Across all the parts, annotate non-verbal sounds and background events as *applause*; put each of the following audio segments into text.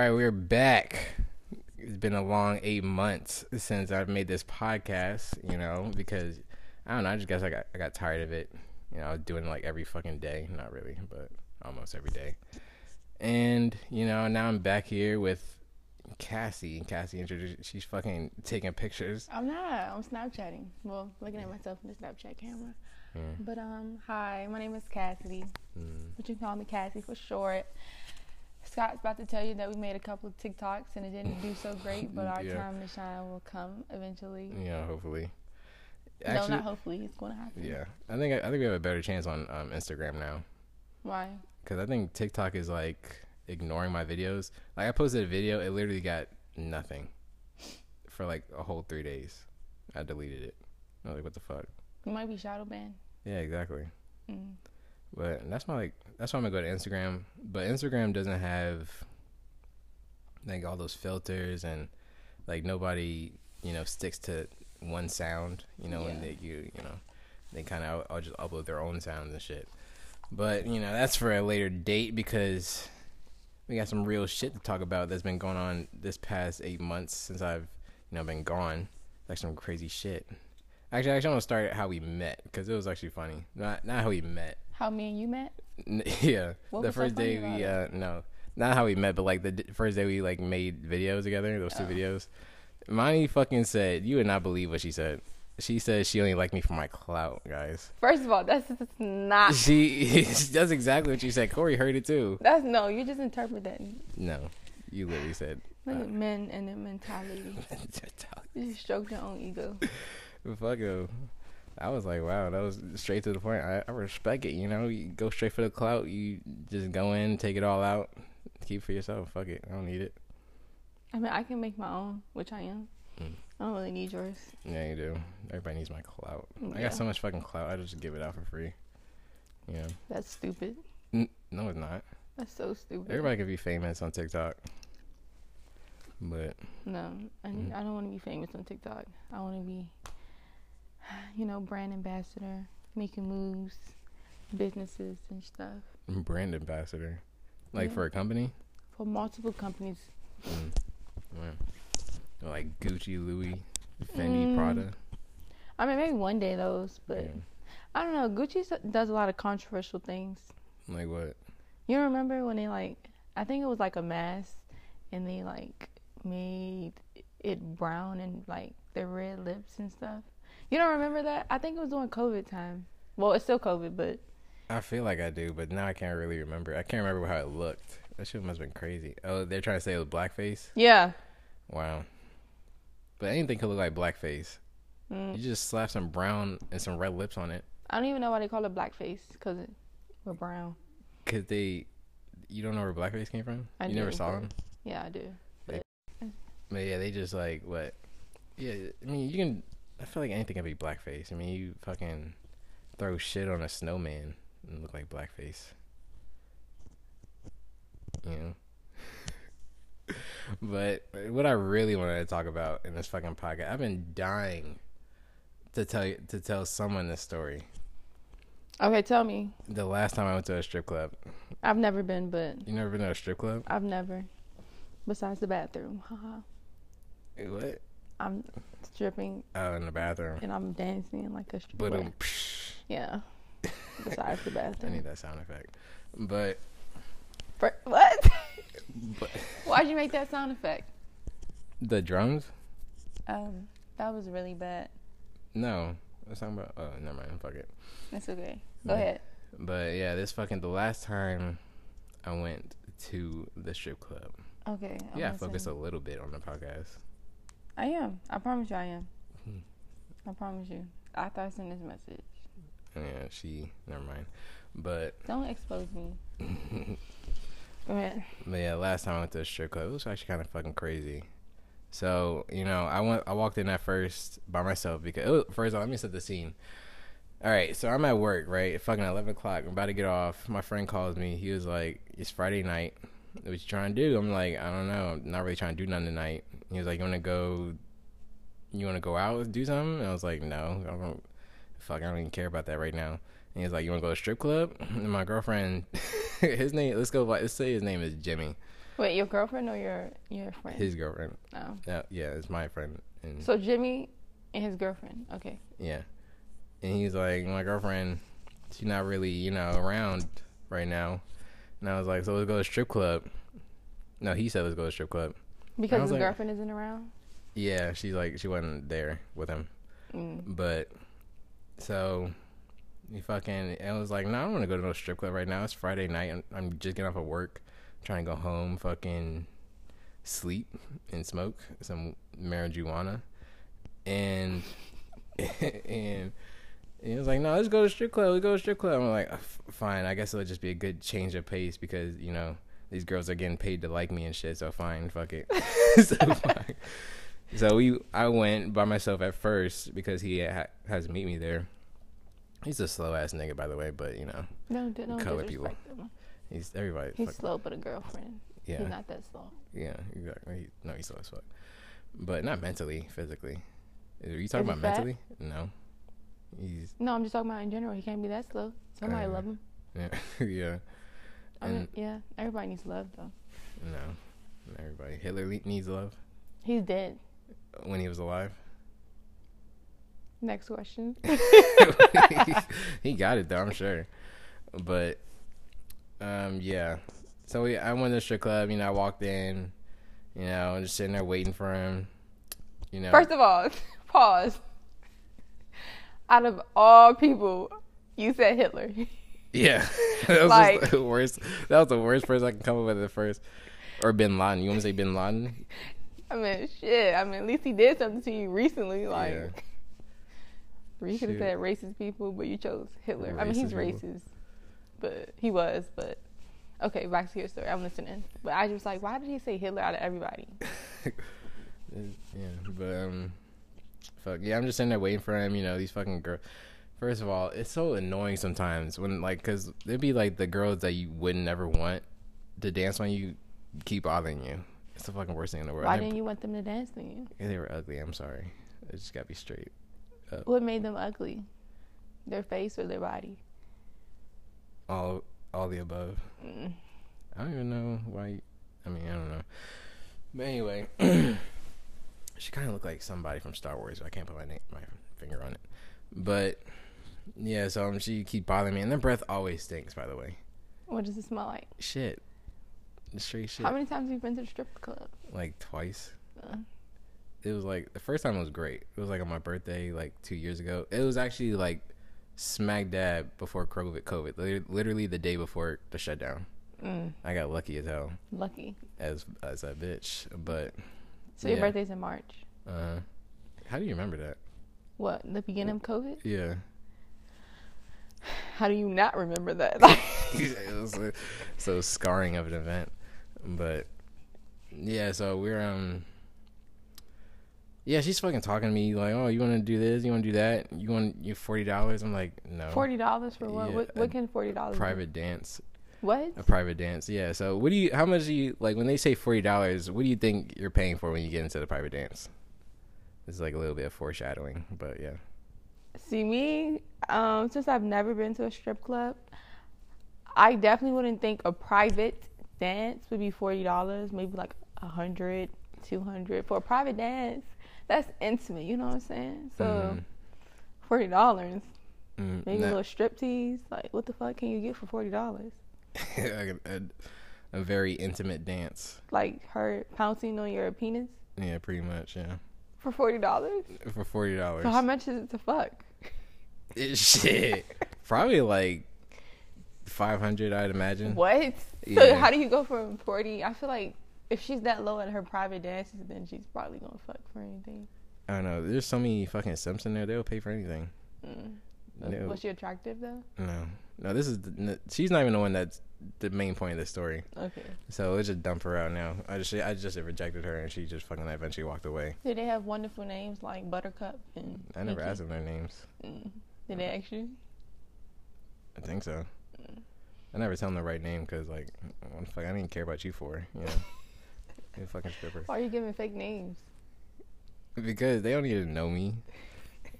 right, we're back. It's been a long eight months since I've made this podcast, you know, because I don't know, I just guess I got I got tired of it. You know, I was doing it like every fucking day. Not really, but almost every day. And, you know, now I'm back here with Cassie. Cassie introduced she's fucking taking pictures. I'm not. I'm Snapchatting. Well, looking at myself in the Snapchat camera. Mm. But um, hi, my name is Cassidy. Mm. But you can call me Cassie for short. Scott's about to tell you that we made a couple of TikToks and it didn't do so *laughs* great, but our Yeah. time to shine will come eventually. Yeah, hopefully. no, not hopefully. It's going to happen. Yeah, I think I think we have a better chance on um, Instagram now Why? because I think TikTok is like ignoring my videos. Like I posted a video, it literally got nothing for like a whole three days. I deleted it. I was like, what the fuck? You might be shadow banned. Yeah, exactly. Mm. But that's why like that's why I'm gonna go to Instagram. But Instagram doesn't have like all those filters and like nobody you know sticks to one sound. You know, and Yeah. they you you know they kind of I'll just upload their own sounds and shit. But you know that's for a later date because we got some real shit to talk about that's been going on this past eight months since I've you know been gone. Like some crazy shit. Actually, actually, I'm gonna start how we met because it was actually funny. Not not how we met. How me and you met? N- *laughs* Yeah, What the so first day we uh no, not how we met, but like the d- first day we like made videos together. Those two videos. Monty fucking said you would not believe what she said. She said she only liked me for my clout, guys. First of all, that's, that's not. *laughs* She *laughs* that's exactly what she said. Corey heard it too. That's no. You just interpret that. No, you literally said. Look Uh, at men and their mentality. You just stroke your own ego. Fuck you. I was like, wow, that was straight to the point. I, I respect it. You know, you go straight for the clout. You just go in, take it all out, keep it for yourself. Fuck it, I don't need it. I mean, I can make my own, which I am. Mm. I don't really need yours. Yeah, you do. Everybody needs my clout. I got so much fucking clout. I just give it out for free. You know? That's stupid. N- no, it's not. That's so stupid. Everybody can be famous on TikTok, but No, I, Mhm. I don't want to be famous on TikTok. I want to be, *sighs* you know, brand ambassador, making moves, businesses and stuff brand ambassador, like Yeah. for a company, for multiple companies. mm. yeah. like Gucci, Louis, Fendi, Mm. Prada. I mean, maybe one day those, but Yeah. I don't know. Gucci does a lot of controversial things. Like what? You remember when they like? I think it was like a mask, and they like made it brown and like the red lips and stuff. You don't remember that? I think it was during COVID time. Well, it's still COVID, but I feel like I do, but now I can't really remember. I can't remember how it looked. That shit must have been crazy. Oh, they're trying to say it was blackface. yeah. Wow. But anything could look like blackface. Mm. You just slap some brown and some red lips on it, I don't even know why they call it blackface because it, we're brown. cause they. You don't know where blackface came from. I you never saw but- them. Yeah, I do. But yeah, they just like what? Yeah, I mean, you can. I feel like anything could be blackface. I mean, you fucking throw shit on a snowman and look like blackface. You know. *laughs* but what I really wanted to talk about in this fucking podcast, I've been dying to tell you to tell someone this story. Okay, tell me. The last time I went to a strip club, I've never been, but you never been to a strip club? I've never. Besides the bathroom, haha. What? I'm stripping Oh, in the bathroom. and I'm dancing like a But stripper. Yeah. Besides the bathroom. *laughs* I need that sound effect. But For, what? *laughs* but *laughs* Why'd you make that sound effect? the drums? Um, that was really bad. No. I was talking about. Oh, never mind. Fuck it. That's okay. Go Yeah. ahead. But yeah, this fucking the last time I went to the strip club. Okay. I'm Yeah, focus a little bit on the podcast. I am. I promise you I am. Hmm. I promise you. After I send this message. Yeah, she. Never mind. But Don't expose me. *laughs* Go ahead. But yeah, last time I went to a strip club, it was actually kind of fucking crazy. So you know, I went, I walked in at first by myself because was, first of all, let me set the scene. All right, so I'm at work, right? Fucking eleven o'clock. I'm about to get off. My friend calls me. He was like, "It's Friday night. What you trying to do?" I'm like, "I don't know. I'm not really trying to do nothing tonight." He was like, "You want to go? You want to go out and do something?" And I was like, "No, I don't. Fuck, I don't even care about that right now." And he was like, "You want to go to a strip club?" And my girlfriend, *laughs* his name, let's go. Let's say his name is Jimmy. Wait, your girlfriend or your your friend? His girlfriend. No. Yeah, yeah, it's my friend. And So Jimmy and his girlfriend. Okay. yeah, and he's like, my girlfriend, she's not really, you know, around right now. And I was like, so let's go to strip club. No, he said let's go to strip club. Because his like- girlfriend isn't around. Yeah, she's like, she wasn't there with him. Mm. But so he fucking and I was like, no, I don't want to go to no strip club right now. It's Friday night. I'm, I'm just getting off of work, trying to go home, fucking sleep and smoke some marijuana, and *laughs* and. He was like, "No, let's go to strip club. Let's go to strip club." I'm like, uh, "Fine, I guess it'll just be a good change of pace because you know these girls are getting paid to like me and shit. So fine, fuck it." *laughs* so fine. So we, I went by myself at first because he ha- has to meet me there. He's a slow ass nigga, by the way, but you know, No, d- no Color disrespect him. he's everybody. He's fuck- slow, but a girlfriend. yeah, He's not that slow. yeah, exactly. He, no, he's slow as fuck, but not mentally, physically. Are you talking Is about mentally? No, he's No, I'm just talking about in general. He can't be that slow. Somebody Uh, love him. yeah, *laughs* yeah. I mean, yeah, everybody needs love though. no, everybody. Hitler needs love He's dead. when he was alive. Next question. *laughs* he got it though, I'm sure. But um, yeah. So we, I went to the strip club. You know, I walked in. You know, just sitting there waiting for him. You know, First of all, *laughs* pause. Out of all people, you said Hitler. *laughs* yeah, *laughs* that was like- just the worst. That was the worst person I can come up with at first. Or Bin Laden. You want to say Bin Laden? I mean, shit. I mean, at least he did something to you recently. Like, Yeah. or you could have said racist people, but you chose Hitler. I mean, he's Racist people. racist, but he was. But okay, back to your story. I'm listening. But I just like, why did he say Hitler out of everybody? *laughs* yeah, but um, fuck yeah, I'm just sitting there waiting for him. You know, these fucking girls. First of all, it's so annoying sometimes when like, cause there'd be like the girls that you wouldn't ever want to dance on you, keep bothering you. It's the fucking worst thing in the world. Why didn't you want them to dance to you? they, were ugly. I'm sorry. It just gotta be straight. What made them ugly? Their face or their body? All all the above. Mm. I don't even know why. I mean, I don't know. But anyway, *clears throat* she kind of looked like somebody from Star Wars. I can't put my name, my finger on it. But yeah, so um, she keep bothering me, and their breath always stinks. By the way, What does it smell like? shit, straight shit. How many times have you been to the strip club? like twice. Uh. It was like the first time was great. It was like on my birthday, like two years ago. It was actually like smack dab before COVID. COVID, literally the day before the shutdown. Mm, I got lucky as hell lucky. as as a bitch, but So your Yeah. birthday's in March. uh, how do you remember that? What? The beginning of COVID? Yeah, How do you not remember that? it was a, so scarring of an event, but yeah. So we're um. Yeah, she's fucking talking to me like, "Oh, you want to do this? You want to do that? You want you forty dollars?" I'm like, "No." Forty dollars for what? Yeah, what? What can forty dollars? private dance, What? a private dance. Yeah. So, what do you? How much do you like when they say forty dollars? What do you think you're paying for when you get into the private dance? This is like a little bit of foreshadowing, but yeah. See me, um, since I've never been to a strip club, I definitely wouldn't think a private dance would be forty dollars. Maybe like a hundred, two hundred for a private dance. That's intimate. You know what I'm saying? So Mhm. forty dollars, Mm, maybe nah. a little strip tease. Like, what the fuck can you get for forty dollars? *laughs* a, a, very intimate dance. Like her pouncing on your penis Yeah, pretty much. Yeah, for forty dollars. for forty dollars. So how much is it to fuck? Shit, *laughs* probably like five hundred. I'd imagine. What? So how do you go from forty? I feel like if she's that low at her private dances, then she's probably gonna fuck for anything. I don't know. There's so many fucking simps in there. They'll pay for anything. Mm. No. Was she attractive though? No, no. This is the, she's not even the one that's the main point of the story. Okay. So let's just dump her out now. I just I just rejected her and she just fucking eventually walked away. Did they have wonderful names like Buttercup and? I never Pinky? asked them their names. Mm. Did they ask you? I think so. I never tell them the right name because like, what the fuck, I didn't care about you for you know. *laughs* you fucking stripper. Why are you giving fake names? Because they don't even know me.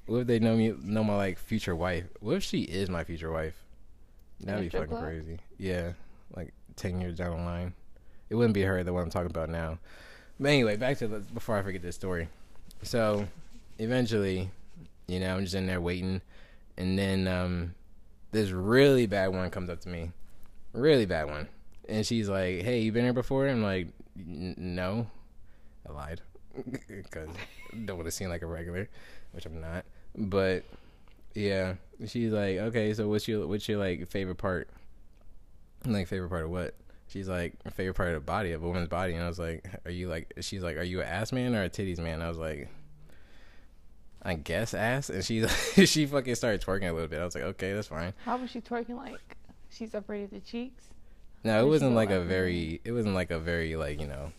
What if they know me, know my like future wife? What if she is my future wife? That'd be fucking club? crazy. Yeah, like ten years down the line, It wouldn't be her, the one I'm talking about now. But anyway, back to the, before I forget this story. So, eventually, you know, I'm just in there waiting, and then um, this really bad one comes up to me, really bad one, and she's like, "Hey, you been here before?" I'm like, "No," I lied *laughs* because don't want to seem like a regular, which I'm not. But yeah, she's like, "Okay, so what's your what's your like favorite part?" I'm like, favorite part of what? She's like, favorite part of the body of a woman's body, and I was like, "Are you like?" She's like, "Are you an ass man or a titties man?" I was like. I guess ass, and she *laughs* she fucking started twerking a little bit. I was like, okay, that's fine. How was she twerking? Like she separated the cheeks. No, it wasn't go like a like- very. It wasn't like a very like you know,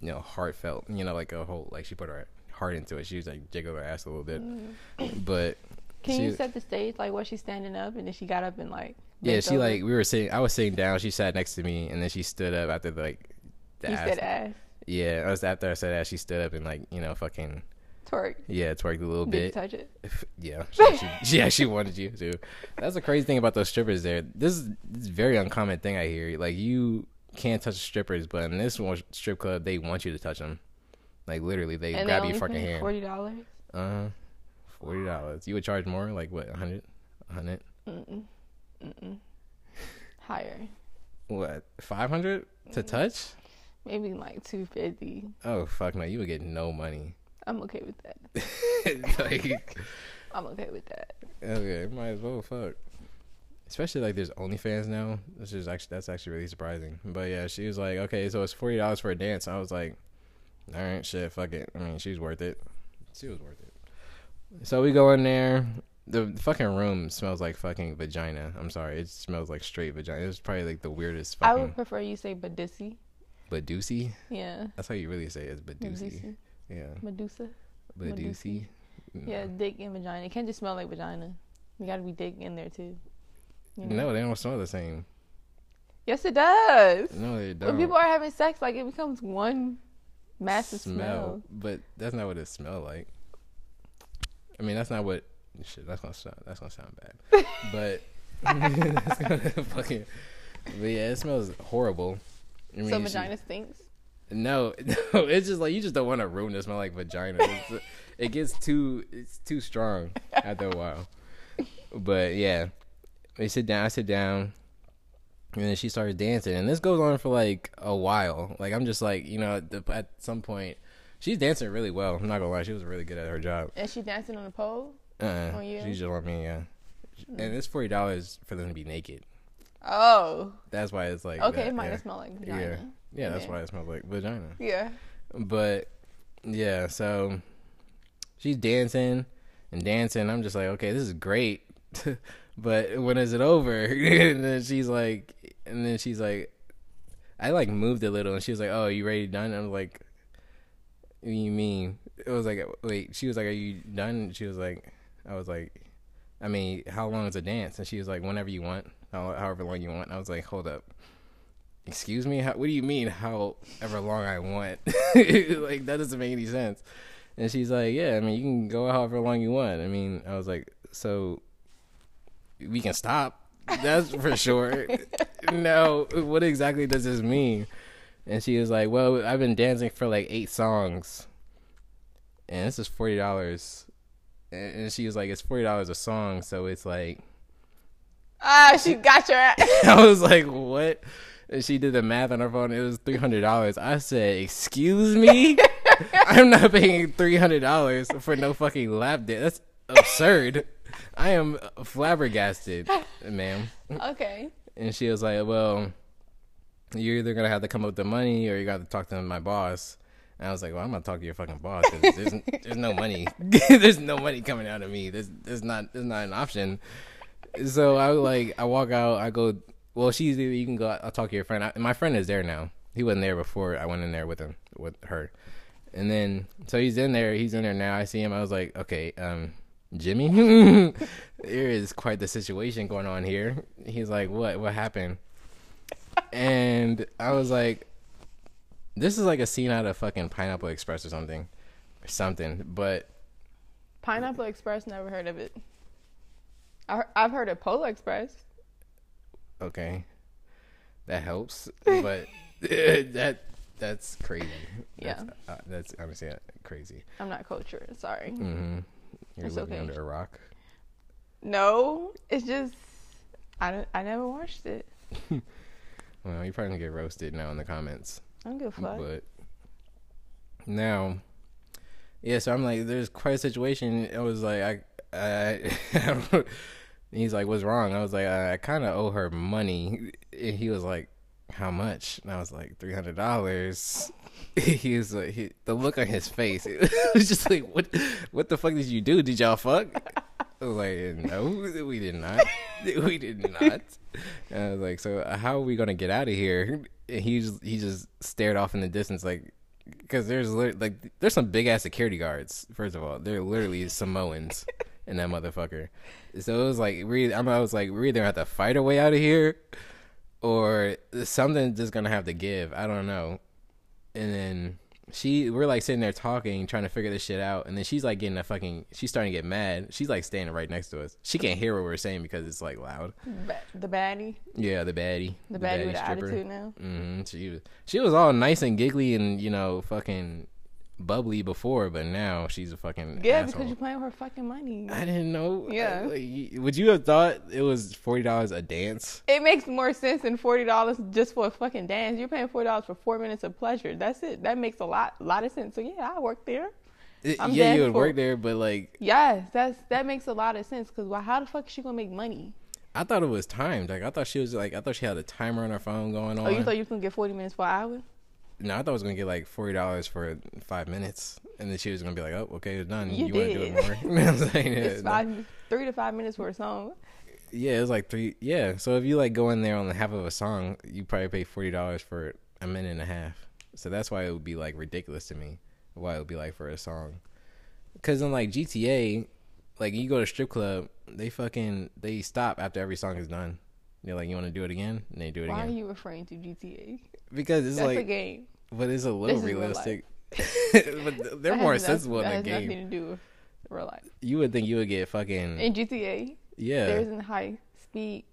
you know, heartfelt. You know, like a whole like she put her heart into it. She was like jiggle her ass a little bit, mm. but Can you set the stage? Like, was she standing up and then she got up and like? yeah, she over? like we were sitting. I was sitting down. She sat next to me, and then she stood up after like the You ass. said ass Yeah, I was after I said that. She stood up and like you know, fucking twerk. yeah, twerked a little Did you bit. touch it? Yeah, *laughs* she actually, she wanted you to. That's the crazy thing about those strippers. There, this is, this is a very uncommon thing I hear. Like you can't touch strippers, but in this one strip club, they want you to touch them. Like literally, they and grab they your fucking hand. forty dollars. Uh, forty dollars. You would charge more? Like what? A hundred? A hundred? Mm-mm. Mm-mm. *sighs* Higher, What? Five hundred to mm. touch? maybe like two fifty. Oh fuck no! You would get no money. I'm okay with that. *laughs* like, *laughs* I'm okay with that. okay, might as well fuck. Especially like there's OnlyFans now. This is actually that's actually really surprising. But yeah, she was like, okay, so it's forty dollars for a dance. I was like, all right, shit, fuck it. I mean, she's worth it. She was worth it. So we go in there. The fucking room smells like fucking vagina. I'm sorry, it smells like straight vagina. It's probably like the weirdest I would prefer you say Badusi. Badusi. Yeah. That's how you really say it. It's Badusi. Yeah, Medusa. Badusi. Mm. Yeah, dick and vagina. It can't just smell like vagina. You gotta be dick in there too. You know? No, they don't smell the same. Yes, it does. No, they don't. When people are having sex, like it becomes one massive smell. but that's not what it smelled like. I mean, that's not what. Shit, that's gonna sound. That's gonna sound bad. *laughs* but *laughs* that's gonna *laughs* fucking. But yeah, it smells horrible. I mean, so vagina stinks. No, no, it's just like you just don't want a room that smell like vagina. It's, it gets too. It's too strong after a while. But yeah, we sit down. I sit down. And then she started dancing, and this goes on for like a while. Like I'm just like, you know, the, at some point, she's dancing really well. I'm not gonna lie, she was really good at her job. And she dancing on the pole. Uh, Oh, yeah? she's just on me, yeah. And it's forty dollars for them to be naked. Oh, That's why it's like okay. that, it might yeah. smelled like vagina. Yeah, yeah, that's Yeah. why it smells like vagina. Yeah. But yeah, so she's dancing and dancing. I'm just like, okay, this is great. *laughs* but when is it over? *laughs* and then she's like, and then she's like, I like moved a little, and she was like, "Oh, you ready done?" I'm like, "What do you mean?" It was like, wait. She was like, "Are you done?" She was like, "I was like, I mean, how long is a dance?" And she was like, "Whenever you want, however long you want." I was like, "Hold up." Excuse me? How, what do you mean, however long I want? *laughs* like, that doesn't make any sense. And she's like, Yeah, I mean, you can go however long you want. I mean, I was like, So we can stop. That's for sure. *laughs* no, what exactly does this mean? And she was like, Well, I've been dancing for like eight songs, and this is forty dollars. And she was like, It's forty dollars a song, so it's like Ah, she got your *laughs* ass. I was like, What? And she did the math on her phone. It was three hundred dollars. I said, "Excuse me, *laughs* I'm not paying three hundred dollars for no fucking lap dance. That's absurd. I am flabbergasted, ma'am." *laughs* okay. And she was like, "Well, you're either gonna have to come up with the money, or you got to talk to my boss." And I was like, "Well, I'm gonna talk to your fucking boss because there's *laughs* there's no money. *laughs* there's no money coming out of me. There's there's not there's not an option." So I like I walk out. I go. Well, she's either you can go. I'll talk to your friend. I, my friend is there now. He wasn't there before I went in there with him with her. And then so he's in there. He's in there now. I see him. I was like, okay, um, Jimmy, *laughs* there is quite the situation going on here. He's like, what? What happened? And I was like, this is like a scene out of fucking Pineapple Express or something, or something. But Pineapple Express. Never heard of it. I, I've heard of Polar Express. okay, that helps. *laughs* But *laughs* that that's crazy. Yeah. That's, uh, that's honestly uh, crazy. I'm not cultured. Sorry. Mm-hmm. You're It's living okay. under a rock. No, it's just I don't, I never watched it. *laughs* Well, you're probably gonna get roasted now in the comments. I am good for a fuck. But now, yeah. So I'm like, there's quite a situation. I was like, I, I, *laughs* he's like, what's wrong? I was like, I, I kind of owe her money. And he was like, how much? And I was like, three hundred dollars. *laughs* He was like, he, the look on his face, *laughs* it was just like, what, what the fuck did you do? Did y'all fuck? I was like, no, *laughs* we did not. *laughs* *laughs* We did not. And I was like, so how are we gonna get out of here? And he just he just stared off in the distance, like, because there's like there's some big ass security guards. First of all, they're literally Samoans in that motherfucker. So it was like we, I'm- I was like, we're either gonna have to fight our way out of here, or something just gonna have to give. I don't know. And then she, we're like sitting there talking, trying to figure this shit out. And then she's like getting a fucking, she's starting to get mad. She's like standing right next to us. She can't hear what we're saying because it's like loud. Ba- the baddie, Yeah, the baddie, the baddie with the attitude now. hmm She was, she was all nice and giggly and you know fucking bubbly before, but now she's a fucking Yeah, asshole. because you're playing with her fucking money. I didn't know. Yeah. Would you have thought it was forty dollars a dance? It makes more sense than forty dollars just for a fucking dance. You're paying forty dollars for four minutes of pleasure. That's it. That makes a lot, a lot of sense. So yeah, I work there. I'm yeah, you would for- work there, but like Yes, that's that makes a lot of sense. Cause why? How the fuck is she gonna make money? I thought it was timed. Like I thought she was like I thought she had a timer on her phone going on. Oh, you thought you was gonna get forty minutes for an hour? No, I thought I was gonna get like forty dollars for five minutes, and then she was gonna be like, "Oh, okay, it's done. You You, want to do it more?" *laughs* You know what I'm saying? *laughs* Yeah, It's no. five, three to five minutes for a song. Yeah, it was like three. Yeah, so if you like go in there on the half of a song, you probably pay forty dollars for a minute and a half. So that's why it would be like ridiculous to me. Why it would be like for a song? Because in like GTA, like you go to strip club, they fucking they stop after every song is done. They're like, "You want to do it again?" And they do it again. Why are you referring to GTA? because it's That's a like, game. but it's a little This realistic. *laughs* but they're more sensible in that the game. nothing to do with real life. You would think you would get fucking In GTA, yeah. there's a high speed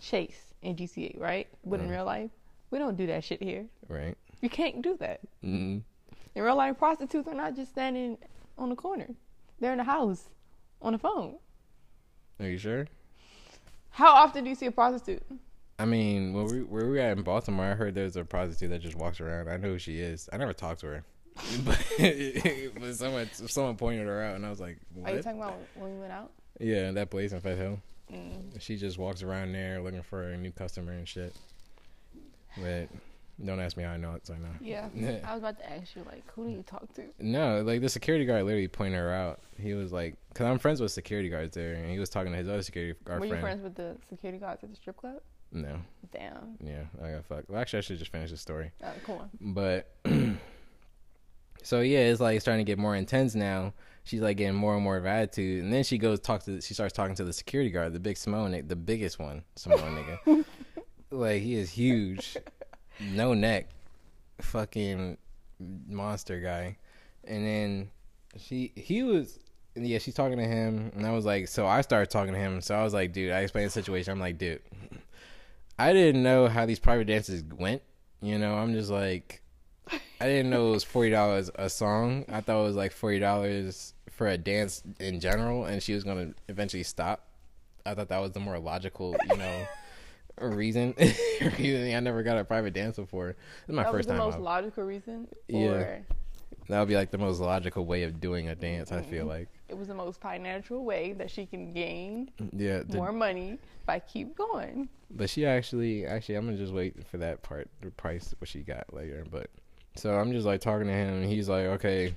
chase in GTA, right? But in Mm. real life, we don't do that shit here. right. You can't do that. mm In real life, prostitutes are not just standing on the corner; they're in the house on the phone. Are you sure? How often do you see a prostitute? I mean, where we where we at in Baltimore, I heard there's a prostitute that just walks around. I know who she is. I never talked to her, *laughs* but, *laughs* but someone someone pointed her out, and I was like, what? Are you talking about when we went out? Yeah, that place in Fed Hill. Mm. She just walks around there looking for a new customer and shit. But don't ask me how I know it. So I know. Yeah. Yeah. *laughs* I was about to ask you, like, who do you talk to? No, like the security guard literally pointed her out. He was like, because I'm friends with security guards there, and he was talking to his other security guard Were you friend. friends with the security guards at the strip club? No, Damn. yeah, I got fucked. Well, actually, I should just finish the story. Oh, come on. But *clears throat* so yeah, it's like it's starting to get more intense now. She's like getting more and more of attitude, and then she goes talk to. She starts talking to the security guard, the big Samoan, the biggest one, Samoan nigga. *laughs* Like he is huge, *laughs* no neck, fucking monster guy. And then she, he was, yeah, she's talking to him, and I was like, so I started talking to him. So I was like, dude, I explained the situation. I'm like, dude, I didn't know how these private dances went. You know, I'm just like, I didn't know it was forty dollars a song. I thought it was like forty dollars for a dance in general, and she was gonna eventually stop. I thought that was the more logical, you know, reason. *laughs* reason I never got a private dance before. This is my that was first the time. most out. logical reason. Yeah. Or That would be like the most logical way of doing a dance. I Mm-hmm. feel like, it was the most financial way that she can gain yeah. the- more money by keep going. But she actually, actually, I'm gonna just wait for that part, the price what she got later. But so I'm just like talking to him, and he's like, okay,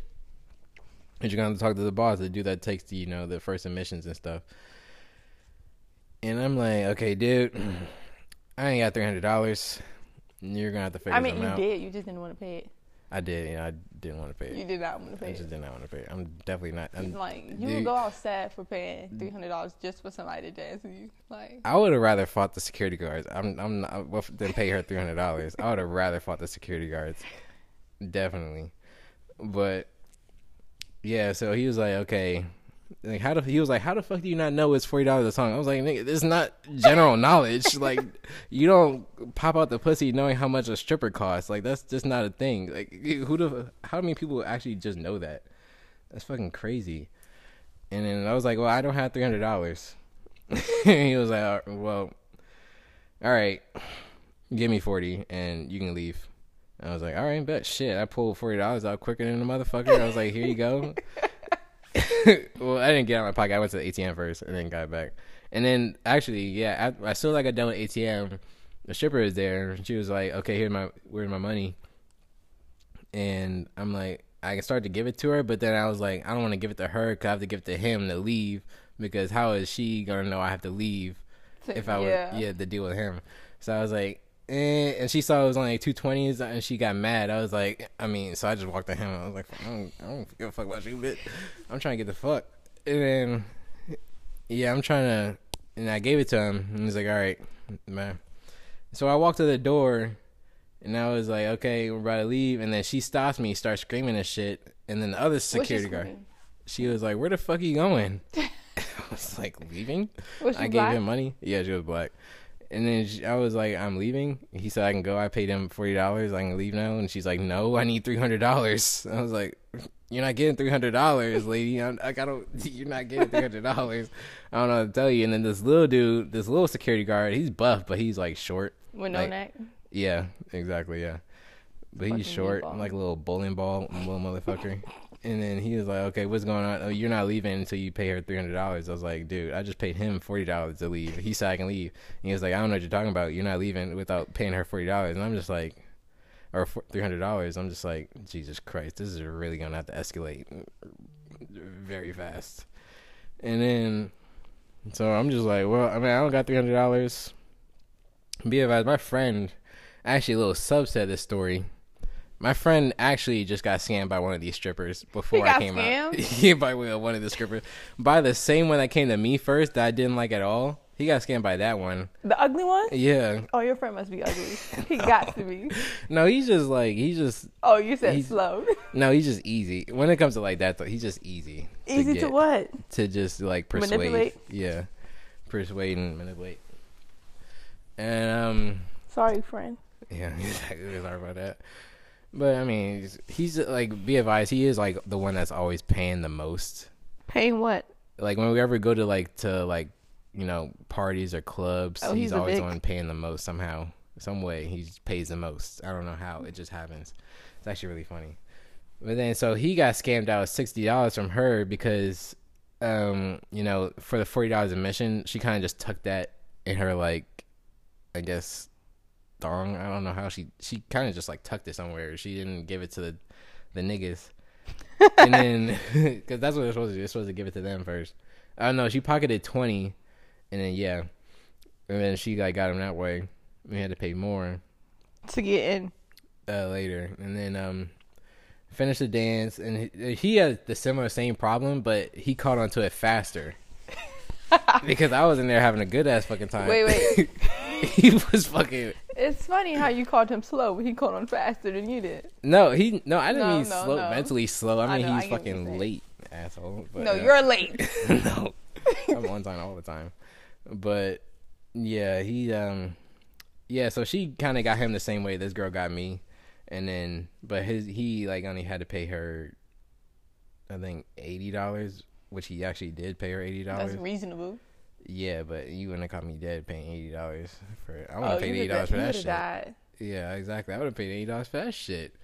you're gonna have to talk to the boss, the dude that takes the, you know, the first admissions and stuff. And I'm like, okay, dude, *clears throat* I ain't got three hundred dollars. You're gonna have to figure out. I mean, you out. did. You just didn't want to pay it. I did, you know, I didn't want to pay it. You did not want to pay it. I just did not want to pay it. I'm definitely not. I'm, Like you dude. would go outside for paying three hundred dollars just for somebody to dance with you. Like I would have rather fought the security guards. I'm I'm not well, than pay her three hundred dollars. I would have rather fought the security guards, definitely. But yeah, so he was like, okay, Like how the he was like, how the fuck do you not know it's forty dollars a song? I was like, nigga, this is not general knowledge. *laughs* Like you don't pop out the pussy knowing how much a stripper costs. Like that's just not a thing. Like who the how many people actually just know that? That's fucking crazy. And then I was like, well, I don't have three hundred dollars. *laughs* he was like, "Uh, well, all right, give me forty and you can leave. I was like, all right, bet shit. I pulled forty dollars out quicker than the motherfucker. I was like, here you go. *laughs* *laughs* well, I didn't get out of my pocket. I went to the ATM first and then got back. And then actually, yeah, I, as soon as I got done with ATM, the stripper is there. She was like, okay, here's my where's my money. And I'm like, I started to give it to her, but then I was like, I don't want to give it to her because I have to give it to him to leave because how is she gonna know I have to leave if I yeah. would yeah to deal with him? So I was like, eh, and she saw it was only like two twenties, and she got mad. I was like, I mean, so I just walked to him. I was like, I don't, I don't give a fuck about you, bitch. I'm trying to get the fuck. And then, yeah, I'm trying to, and I gave it to him, and he's like, all right, man. So I walked to the door, and I was like, okay, we're about to leave, and then she stops me, starts screaming and shit, and then the other security guard, screaming? she was like, where the fuck are you going? *laughs* I was like, leaving? I black? gave him money. Yeah, she was black. And then she, I was like, I'm leaving. He said I can go. I paid him forty dollars. I can leave now. And she's like, No, I need three hundred dollars. *laughs* I was like, You're not getting three hundred dollars, lady. I'm, I gotta. *laughs* You're not getting three hundred dollars. *laughs* I don't know what to tell you. And then this little dude, this little security guard, he's buff, but he's like short. With no like, neck. Yeah, exactly. Yeah, but he's Fucking short, meatball. like a little bowling ball, little motherfucker. And then he was like, "Okay, what's going on? Oh, you're not leaving until you pay her three hundred dollars." I was like, "Dude, I just paid him forty dollars to leave. He said I can leave." And he was like, "I don't know what you're talking about. You're not leaving without paying her forty dollars." And I'm just like, or three hundred dollars. I'm just like, Jesus Christ, this is really gonna have to escalate very fast. And then, so I'm just like, well, I mean, I don't got three hundred dollars. Be advised, my friend, actually, a little subset of this story. My friend actually just got scammed by one of these strippers before I came out. scammed? *laughs* yeah, by way of one of the strippers, by the same one that came to me first that I didn't like at all. He got scammed by that one. The ugly one? Yeah, Oh, your friend must be ugly. He got to be. *laughs* no, he's just like he's just Oh, you said slow. *laughs* no, he's just easy. When it comes to like that, though, he's just easy. Easy to get. what? to just like persuade. Manipulate? Yeah, persuade and manipulate. And um, Sorry, friend. yeah, exactly. Sorry about that. But I mean, he's, he's like be advised. He is like the one that's always paying the most. Paying what? Like when we ever go to like to like you know parties or clubs, Oh, he's, he's always the Vic. one paying the most somehow, some way. He pays the most. I don't know how. It just happens. It's actually really funny. But then so he got scammed out of sixty dollars from her because, um, you know, for the forty dollars admission, she kind of just tucked that in her like, I guess, thong. I don't know how she she kind of just like tucked it somewhere. She didn't give it to the the niggas, and *laughs* then *laughs* because that's what they're supposed to do. They're supposed to give it to them first. I don't know. She pocketed twenty, and then yeah, and then she like got him that way. We had to pay more To get in. uh, later, and then um, finished the dance, and he, he had the similar same problem, but he caught on to it faster *laughs* because I was in there having a good ass fucking time. Wait, wait. *laughs* he was fucking It's funny how you called him slow, but he called on faster than you did. no. He no, I didn't No, mean no, slow, no. mentally slow. I I mean know, he's fucking late, asshole. But, no, uh, you're late. *laughs* no, *laughs* I'm on time all the time. But yeah, he um yeah, so she kind of got him the same way this girl got me, and then but his he like only had to pay her, I think eighty dollars, which he actually did pay her eighty dollars. That's reasonable. Yeah, but you wouldn't have caught me dead paying eighty dollars for. I would have Oh, paid eighty dollars for that shit. died. Yeah, exactly. I would have paid eighty dollars for that shit.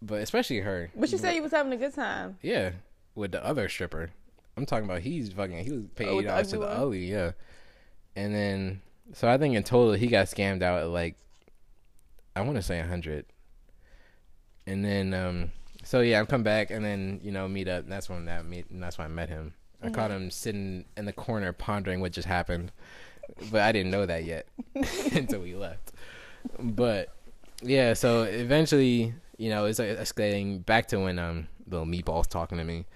But especially her. But you said you was having a good time. Yeah, with the other stripper. I'm talking about he's fucking. He was paying Oh, eighty dollars to the ugly, yeah. And then, so I think in total he got scammed out at like, I want to say a hundred. And then, um, so yeah, I'm come back and then you know meet up. And that's when that meet. And that's when I met him. I caught him sitting in the corner pondering what just happened, but I didn't know that yet *laughs* until we left. But yeah, so eventually, you know, it's escalating back to when um little meatballs talking to me.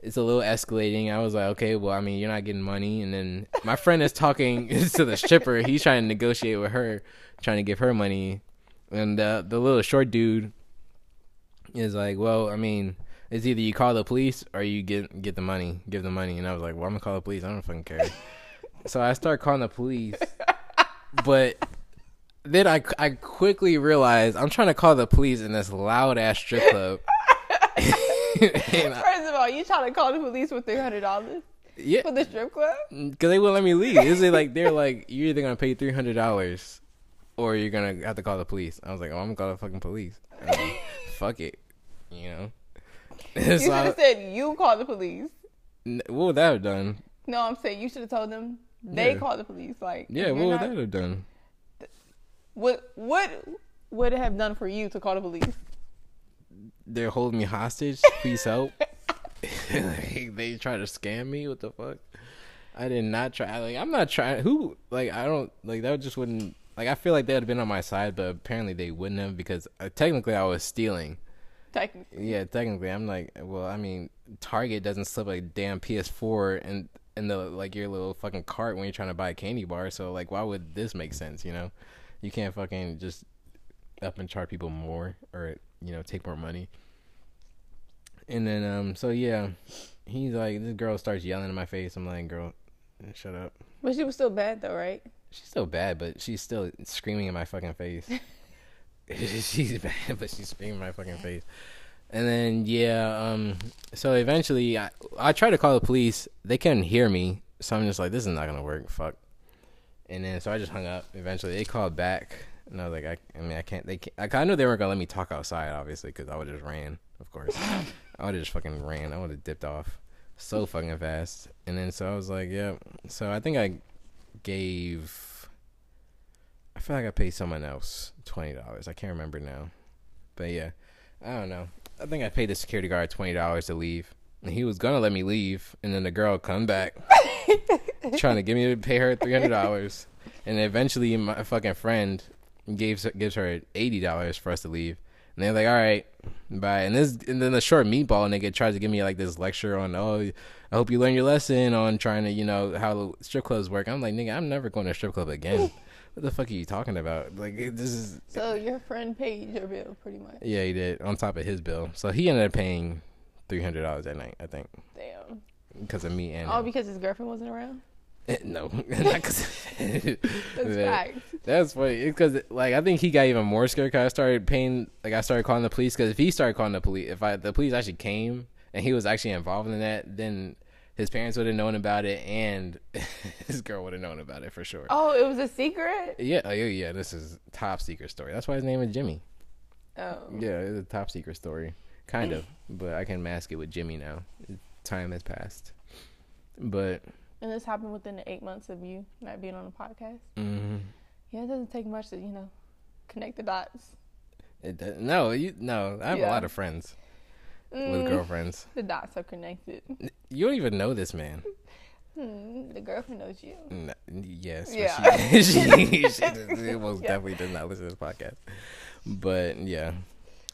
It's a little escalating. I was like, okay, well, I mean, you're not getting money, and then my friend is talking *laughs* to the stripper. He's trying to negotiate with her, trying to give her money, and uh, the little short dude is like, well, I mean, it's either you call the police or you get get the money, give the money. And I was like, well, I'm gonna call the police. I don't fucking care. *laughs* so I start calling the police, but then I I quickly realized I'm trying to call the police in this loud ass strip club. *laughs* First of all, you trying to call the police with three hundred dollars yeah, for the strip club? because they wouldn't let me leave. Is it like they're like you're either gonna pay three hundred dollars or you're gonna have to call the police? I was like, oh, I'm gonna call the fucking police. Like, *laughs* Fuck it, you know. *laughs* You should have said you call the police. what would that have done? No, I'm saying you should have told them they Yeah. call the police. Like, Yeah, what would not- that have done? What what would it have done for you to call the police? They're holding me hostage. Please help. *laughs* like, they try to scam me. What the fuck? I did not try. Like I'm not trying. Who? Like I don't. Like that just wouldn't. Like I feel like they would have been on my side, but apparently they wouldn't have because uh, technically I was stealing. Technically, Yeah, technically, I'm like, well, I mean, Target doesn't slip a damn PS4 in in the like your little fucking cart when you're trying to buy a candy bar. So like, why would this make sense? You know, you can't fucking just up and charge people more or you know take more money. And then um, so yeah, he's like, this girl starts yelling in my face. I'm like, girl, shut up. but she was still bad though, right? She's still bad, but she's still screaming in my fucking face. *laughs* *laughs* she's bad, but she's screaming in my fucking face. And then yeah, um, so eventually I I tried to call the police. They couldn't hear me, so I'm just like, this is not gonna work. Fuck. And then so I just hung up. Eventually they called back, and I was like, I, I mean, I can't. They can't. I knew they weren't gonna let me talk outside, obviously, because I would have just ran. Of course, *laughs* I would have just fucking ran. I would have dipped off so fucking fast. And then so I was like, yeah. So I think I gave. I feel like I paid someone else twenty dollars. I can't remember now, but yeah, I don't know. I think I paid the security guard twenty dollars to leave, and he was gonna let me leave, and then the girl come back *laughs* trying to get me to pay her three hundred dollars, and eventually my fucking friend gives gives her eighty dollars for us to leave, and they're like, all right, bye. And this and then the short meatball nigga tries to give me like this lecture on oh, I hope you learn your lesson on trying to you know how strip clubs work. I'm like nigga, I'm never going to a strip club again. *laughs* What the fuck are you talking about? Like this is So your friend paid your bill pretty much. yeah, he did on top of his bill. So he ended up paying three hundred dollars that night, I think, Damn. because of me and All him. because his girlfriend wasn't around. Eh, no, *laughs* *laughs* That's *laughs* facts. That's funny because like I think he got even more scared because I started paying like I started calling the police because if he started calling the police if I the police actually came and he was actually involved in that then his parents would have known about it and *laughs* his girl would have known about it for sure. Oh, it was a secret. Yeah, oh, yeah, yeah. This is top secret story. That's why his name is Jimmy. Oh. Yeah, it's a top secret story, kind of. *laughs* But I can mask it with Jimmy now. Time has passed. But And this happened within the eight months of you not being on the podcast. mm, Yeah, it doesn't take much to you know connect the dots. it does, no, you no. I have a lot of friends with Mm, girlfriends. The dots are connected. You don't even know this man. Hmm, the girlfriend knows you. No, yes, Yeah. *laughs* she, she, *laughs* she, does- *laughs* most Yeah. definitely does not listen to this podcast. But yeah,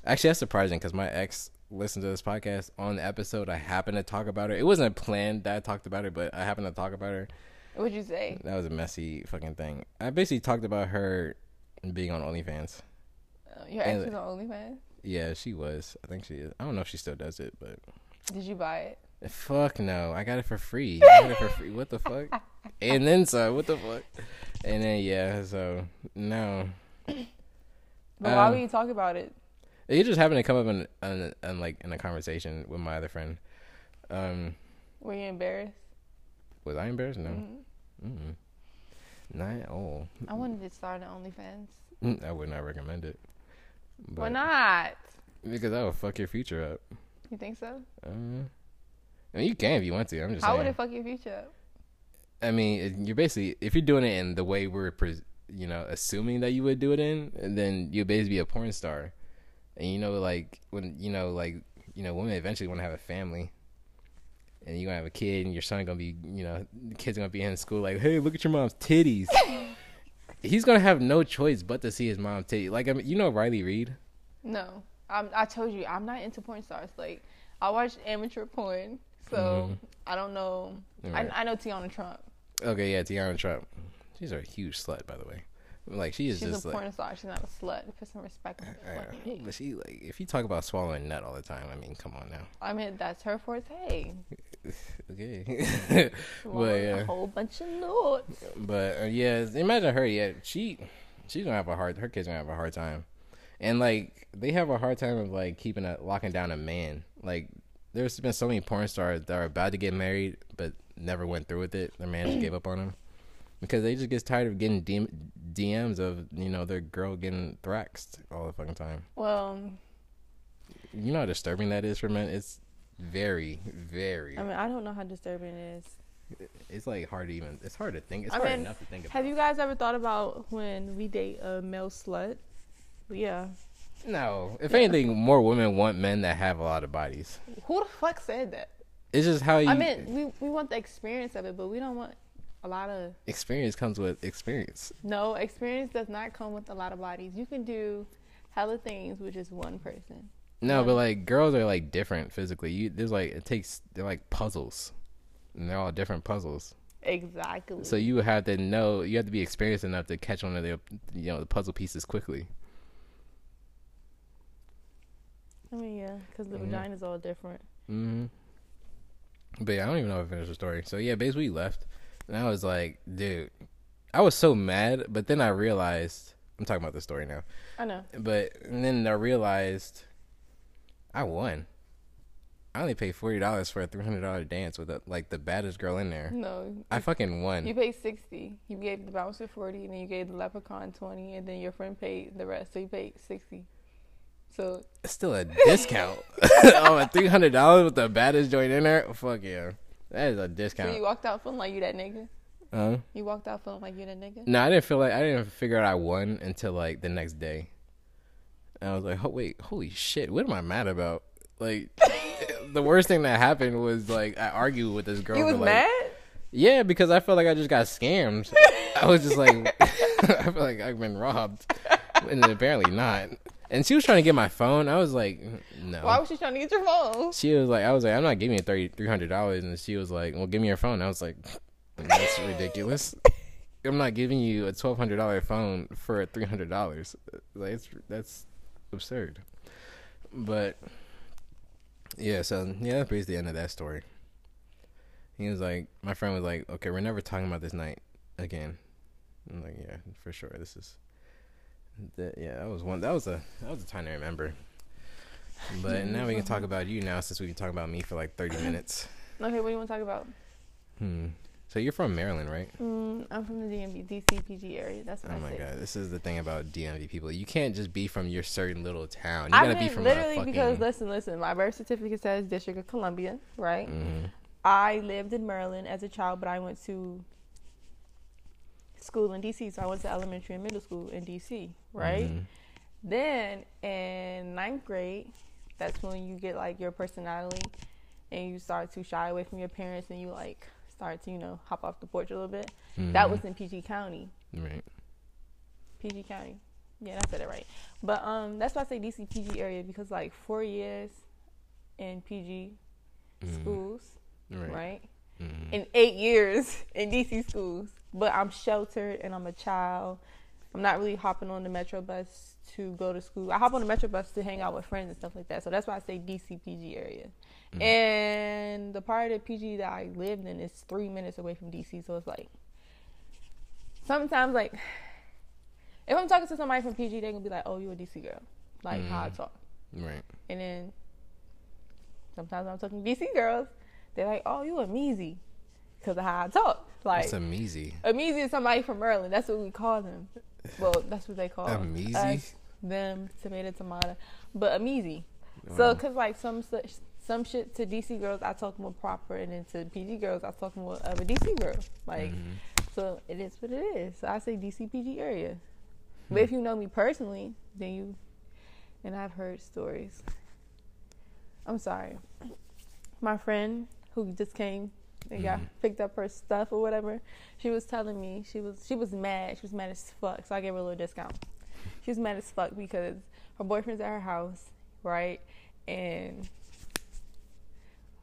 actually, that's surprising because my ex listened to this podcast on the episode. I happened to talk about her. It wasn't planned that I talked about her, but I happened to talk about her. What'd you say? That was a messy fucking thing. I basically talked about her being on OnlyFans. Uh, your ex And- was on OnlyFans. Yeah, she was. I think she is. I don't know if she still does it, but Did you buy it? fuck no. I got it for free. *laughs* I got it for free. What the fuck? And then so What the fuck? And then yeah. So no. But why Um, would you talk about it? It just happened to come up in, in, in like in a conversation with my other friend. Um, Were you embarrassed? was I embarrassed? No. Mhm. Mm-mm. Not at all. I wanted to start an OnlyFans. Mm, I would not recommend it. Why not? Because that would fuck your future up. You think so? Uh, I mean, you can if you want to. I'm just How saying. would it fuck your future up? I mean, you're basically if you're doing it in the way we're, pres- you know, assuming that you would do it in, then you'll basically be a porn star, and you know, like when you know, like you know, women eventually want to have a family, and you're gonna have a kid, and your son gonna be, you know, the kid's gonna be in school, like, hey, look at your mom's titties. *laughs* He's gonna have no choice but to see his mom titties. Like, I mean, you know, Riley Reid. No, I'm, I told you I'm not into porn stars. Like I watch amateur porn, so Mhm. I don't know. Right. I, I know Teanna Trump. Okay, yeah, Teanna Trump. She's a huge slut, by the way. Like she is She's just a like. porn star. She's not a slut. Put some respect on I her. know, but she like if you talk about swallowing nut all the time, I mean, come on now. I mean, that's her forte. *laughs* Okay. *laughs* but yeah, a whole bunch of nuts. but uh, yeah, imagine her. Yeah, she she's gonna have a hard. Her kids gonna have a hard time, and like they have a hard time of like keeping a locking down a man. Like there's been so many porn stars that are about to get married but never went through with it. Their man just gave up on them because they just get tired of getting DM, DMs of you know their girl getting thraxed all the fucking time. Well, You know how disturbing that is for men. It's very, very. I mean, I don't know how disturbing it is. it's like hard to even. It's hard to think. It's I hard mean, enough to think about. Have you guys ever thought about when we date a male slut? Yeah. No. If anything, more women want men that have a lot of bodies. Who the fuck said that? It's just how you. I mean, we we want the experience of it, but we don't want a lot of. experience comes with experience. No, experience does not come with a lot of bodies. You can do hella things with just one person. No, but like girls are like different physically. You there's like it takes they're like puzzles, and they're all different puzzles. Exactly. So you have to know you have to be experienced enough to catch one of the you know the puzzle pieces quickly. I mean, yeah, because the Mhm. is all different. hmm But yeah, I don't even know if I finished the story. So yeah, basically we left, and I was like, dude, I was so mad. But then I realized I'm talking about the story now. I know. But and then I realized I won. I only paid forty dollars for a three hundred dollar dance with a, like the baddest girl in there. No, I fucking won. you paid sixty. You gave the bouncer forty, and then you gave the leprechaun twenty, and then your friend paid the rest. So you paid sixty. So It's still a discount. *laughs* oh, a three hundred dollars with the baddest joint in there. Fuck yeah, that is a discount. So you walked out feeling like you that nigga. huh? You walked out feeling like you that nigga. No, I didn't feel like I didn't figure out I won until like the next day. And I was like, oh wait, holy shit, what am I mad about? Like, *laughs* the worst thing that happened was like I argued with this girl. You was like, mad. Yeah, because I felt like I just got scammed. I was just like, *laughs* I feel like I've been robbed, and apparently not. And she was trying to get my phone. I was like, no. Why was she trying to get your phone? She was like, I was like, I'm not giving you thirty three hundred dollars, and she was like, Well, give me your phone. I was like, That's *laughs* ridiculous. I'm not giving you a twelve hundred dollar phone for three hundred dollars. Like, it's that's absurd. But yeah, so yeah, that's basically the end of that story. He was like, my friend was like, okay, we're never talking about this night again. I'm like, yeah, for sure. This is, that, yeah, that was one. That was a that was a time to remember. But *laughs* now we can talk about you now, since we've been talking about me for like thirty *laughs* minutes. Okay, what do you want to talk about? Hmm. So you're from Maryland, right? Mm, I'm from the DMV, DCPG area. That's what Oh I my said. god, this is the thing about DMV people. You can't just be from your certain little town. You I gotta be mean, from literally fucking. because listen, listen. My birth certificate says District of Columbia, right? Mhm. I lived in Maryland as a child, but I went to school in DC. So I went to elementary and middle school in DC, right? Mhm. Then in ninth grade, that's when you get like your personality and you start to shy away from your parents and you like start to, you know, hop off the porch a little bit. That Mhm. was in PG County. right. PG County. Yeah, I said it right. But um that's why I say DC PG area because like four years in PG Mhm. schools, Right. right? Mhm. And eight years *laughs* in DC schools. But I'm sheltered and I'm a child. I'm not really hopping on the metro bus to go to school. I hop on the metro bus to hang out with friends and stuff like that. So that's why I say DC PG area. Mm. And the part of PG that I lived in is three minutes away from DC. So it's like sometimes like if I'm talking to somebody from PG, they're gonna be like, "Oh, you a DC girl," like how I talk. Right. And then sometimes I'm talking to DC girls, they're like, "Oh, you a Meezy," because of how I talk. Like It's a Meezy. a Meezy is somebody from Maryland. That's what we call them. Well, that's what they call A us, them, tomato, tomato. But a Meezy. So, cause like some such some shit to DC girls, I talk more proper, and then to PG girls, I talk more of a DC girl. Like, Mhm. so it is what it is. So I say DC PG area. Hmm. But if you know me personally, then you, and I've heard stories. I'm sorry. My friend who just came and got Mhm. picked up her stuff or whatever, she was telling me she was she was mad. She was mad as fuck. So I gave her a little discount. She was mad as fuck because her boyfriend's at her house, right? And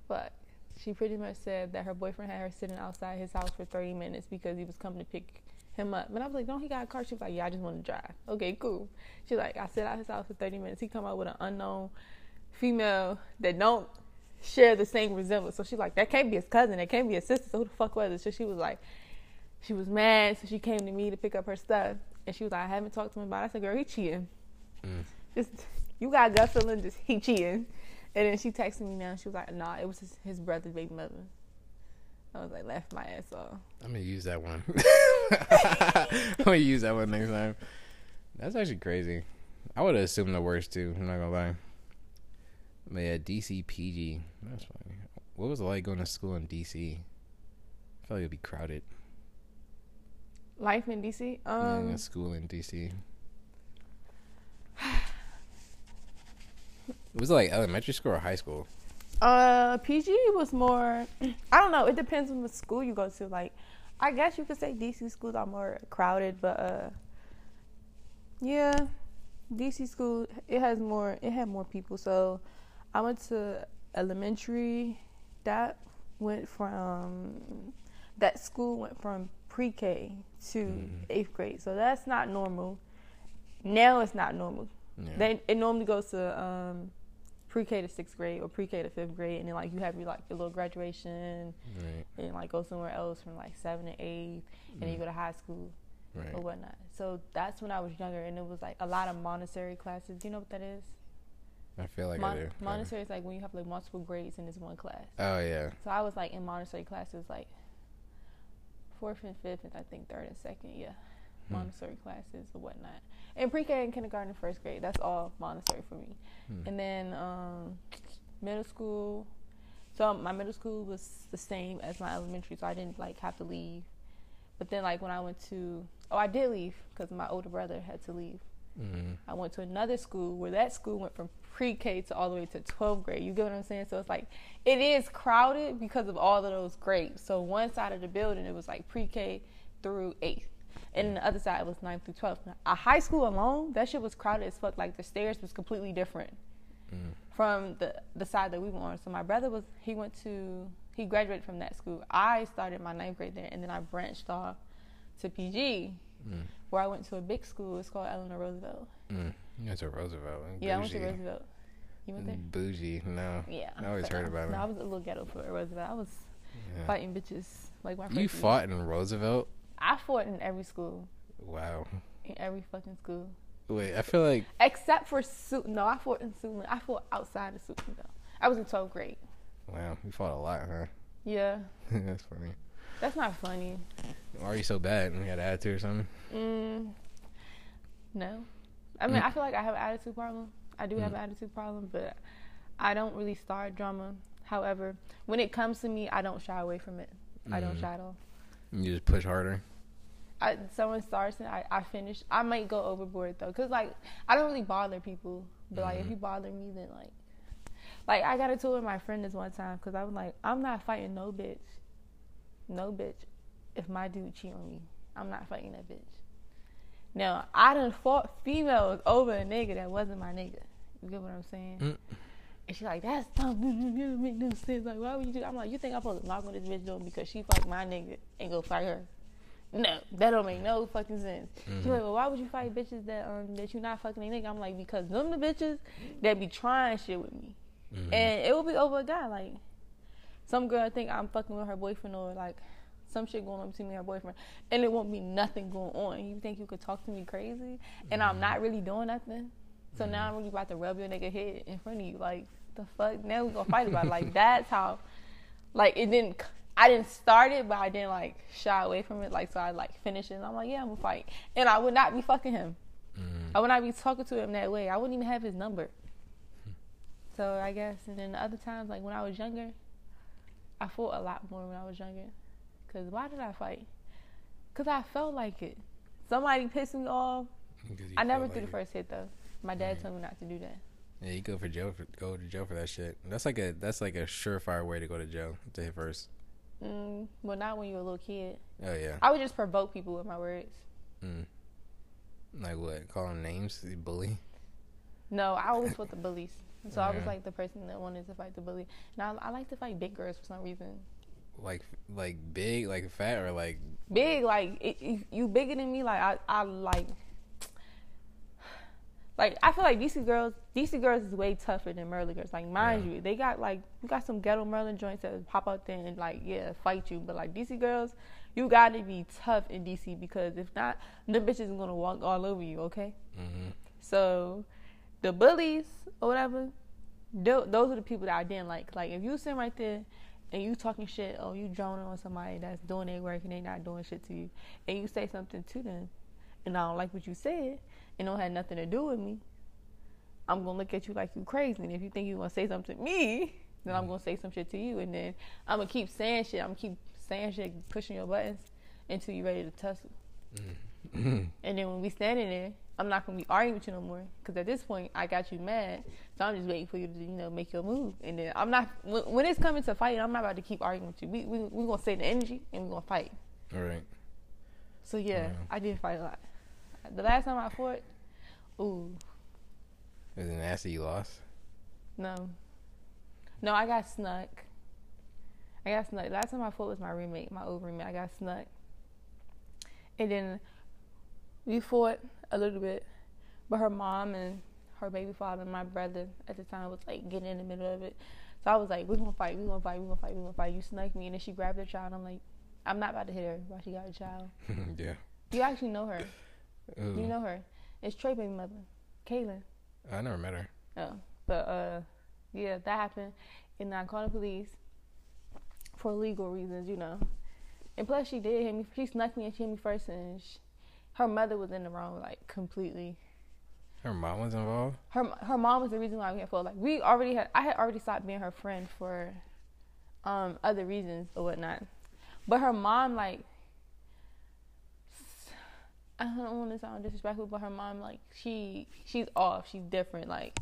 fuck. She pretty much said that her boyfriend had her sitting outside his house for 30 minutes because he was coming to pick him up. And I was like, "Don't he got a car?" She was like, "Yeah, I just want to drive." Okay, cool. She's like, "I sit out his house for thirty minutes. He come out with an unknown female that don't share the same resemblance." So she's like, "That can't be his cousin. That can't be his sister. So who the fuck was it?" So she was like, she was mad. So she came to me to pick up her stuff, and she was like, "I haven't talked to him about." it. I said, "Girl, he cheating. Mm. Just you got gut feeling. Just he cheating." And then she texted me now. She was like, "Nah, it was his, his brother's baby mother." I was like, "Left my ass off." I'm gonna use that one. *laughs* I'm gonna use that one next time. That's actually crazy. I would have assumed the worst too. I'm not gonna lie. But yeah, DC PG. That's funny. What was it like going to school in DC? I feel like it'd be crowded. Life in DC. yeah, Um, school in DC. *sighs* Was it like elementary school or high school? Uh, PG was more. *clears throat* I don't know. It depends on the school you go to. Like, I guess you could say DC schools are more crowded, but uh, yeah, DC school it has more. It had more people. So, I went to elementary. That went from that school went from pre-K to Mhm. eighth grade. So that's not normal. Now it's not normal. Yeah. They it normally goes to um, pre-K to sixth grade or pre-K to fifth grade, and then like you have your like your little graduation, right. and like go somewhere else from like seven to eight, and then you go to high school Right. or whatnot. So that's when I was younger, and it was like a lot of Montessori classes. Do you know what that is? I feel like Mon- I do. Montessori is like when you have like multiple grades in this one class. Oh yeah. So I was like in Montessori classes like fourth and fifth, and I think third and second. Yeah, Hmm. Montessori classes or whatnot. And pre-K and kindergarten and first grade. That's all Montessori for me. Hmm. And then um, middle school. So my middle school was the same as my elementary, so I didn't like have to leave. But then like when I went to, oh, I did leave because my older brother had to leave. Mhm. I went to another school where that school went from pre-K to all the way to 12th grade. You get what I'm saying? So it's like it is crowded because of all of those grades. So one side of the building it was like pre-K through 8th. And the other side was 9th through 12th. Now, a high school alone, that shit was crowded as fuck. Like the stairs was completely different Mm. from the the side that we were on. So my brother was he went to he graduated from that school. I started my ninth grade there, and then I branched off to PG, Mm. where I went to a big school. It's called Eleanor Roosevelt. Mm. You went to Roosevelt. Yeah, I went to Roosevelt. You went there? Bougie. No. Yeah. I always heard no, about No, it. I was a little ghetto for Roosevelt. I was Yeah. fighting bitches like my You first year. fought in Roosevelt? I fought in every school, Wow. in every fucking school, Wait, I feel like except for Su. No, I fought in Suitland. I fought outside of Suitland though. I was in 12th grade. wow, you fought a lot, huh? Yeah, *laughs* That's funny. That's not funny. Why are you so bad? You got an attitude or something? Mm, no. I mean, Mm. I feel like I have an attitude problem. I do have Mm. an attitude problem, but I don't really start drama. However, when it comes to me, I don't shy away from it. I don't Mm. shy at all. You just push harder. I, someone starts and I, I finish. I might go overboard though, cause like I don't really bother people, but like if Mhm. you bother me, then like, like I got into it with my friend this one time, cause I was like, I'm not fighting no bitch, no bitch, if my dude cheat on me, I'm not fighting that bitch. Now I done fought females over a nigga that wasn't my nigga. You get what I'm saying? Mm. And she's like, that's dumb. It don't make no sense. Like, why would you do? I'm like, you think I'm supposed to knock on this bitch door because she fucked my nigga and go fight her? No, that don't make no fucking sense. She's Mhm. like, well, why would you fight bitches that um that you not fucking a nigga? I'm like, because them the bitches that be trying shit with me, Mhm. and it will be over a guy. Like, some girl think I'm fucking with her boyfriend or like some shit going on between me and her boyfriend, and it won't be nothing going on. You think you could talk to me crazy, and I'm not really doing nothing. So now I'm really about to rub your nigga head in front of you. Like the fuck? Now we gonna fight about it. Like that's how. Like it didn't. I didn't start it, but I didn't like shy away from it. Like so, I like finished it. And I'm like, yeah, I'm gonna fight, and I would not be fucking him. Mhm. I would not be talking to him that way. I wouldn't even have his number. So I guess, and then the other times, like when I was younger, I fought a lot more when I was younger. Cause why did I fight? Cause I felt like it. Somebody pissed me off. I never threw like the it. first hit though. My dad Right. told me not to do that. Yeah, you go for jail for go to jail for that shit. That's like a that's like a surefire way to go to jail to hit first. Mm, well, not when you're a little kid. Oh yeah. I would just provoke people with my words. Mm. Like what? Calling names? Bully? No, I always *laughs* fought the bullies. So I was like the person that wanted to fight the bully. Now I like to fight big girls for some reason. like like big, like fat, or like big. Like it, it, you bigger than me. Like I, I like. Like I feel like DC girls, DC girls is way tougher than Maryland girls. Like mind Yeah. you, they got like you got some ghetto Maryland joints that pop out there and like yeah fight you. But like DC girls, you got to be tough in DC because if not, the bitches gonna walk all over you. Okay. hmm So, the bullies or whatever, those are the people that I didn't like. Like, if you sitting right there and you talking shit or you droning on somebody that's doing their work and they not doing shit to you, and you say something to them, and I don't like what you said, and don't have nothing to do with me, I'm gonna look at you like you crazy. And if you think you gonna say something to me, then I'm gonna say some shit to you, and then I'm gonna keep saying shit. I'm gonna keep saying shit, pushing your buttons until you're ready to tussle. *laughs* Mm-hmm. And then when we standing there, I'm not gonna be arguing with you no more because at this point I got you mad. So I'm just waiting for you to you know make your move. And then I'm not when, when it's coming to fighting, I'm not about to keep arguing with you. We we we gonna save the energy and we are gonna fight. All right. So yeah, Yeah. I did fight a lot. The last time I fought, ooh Is it nasty? You lost. no, no I got snuck. I got snuck. Last time I fought was my roommate, my old roommate. I got snuck. And then we fought a little bit, but her mom and her baby father and my brother at the time was like getting in the middle of it. So I was like, "We're gonna fight. We're gonna fight. We're gonna fight. We're gonna fight." You snuck me, and then she grabbed her child. I'm like, "I'm not about to hit her while she got a child." *laughs* yeah. You actually know her. Ooh. You know her. It's Trey baby mother, Kaylin. I never met her. Oh, but uh, yeah, that happened, and I called the police for legal reasons, you know. And plus, she did hit me. She snuck me and she hit me first, and she, her mother was in the wrong, like completely. Her mom was involved. Her her mom was the reason why we had fought. Like we already had, I had already stopped being her friend for um other reasons or whatnot. But her mom, like, I don't want to sound disrespectful, but her mom, like, she she's off. She's different. Like,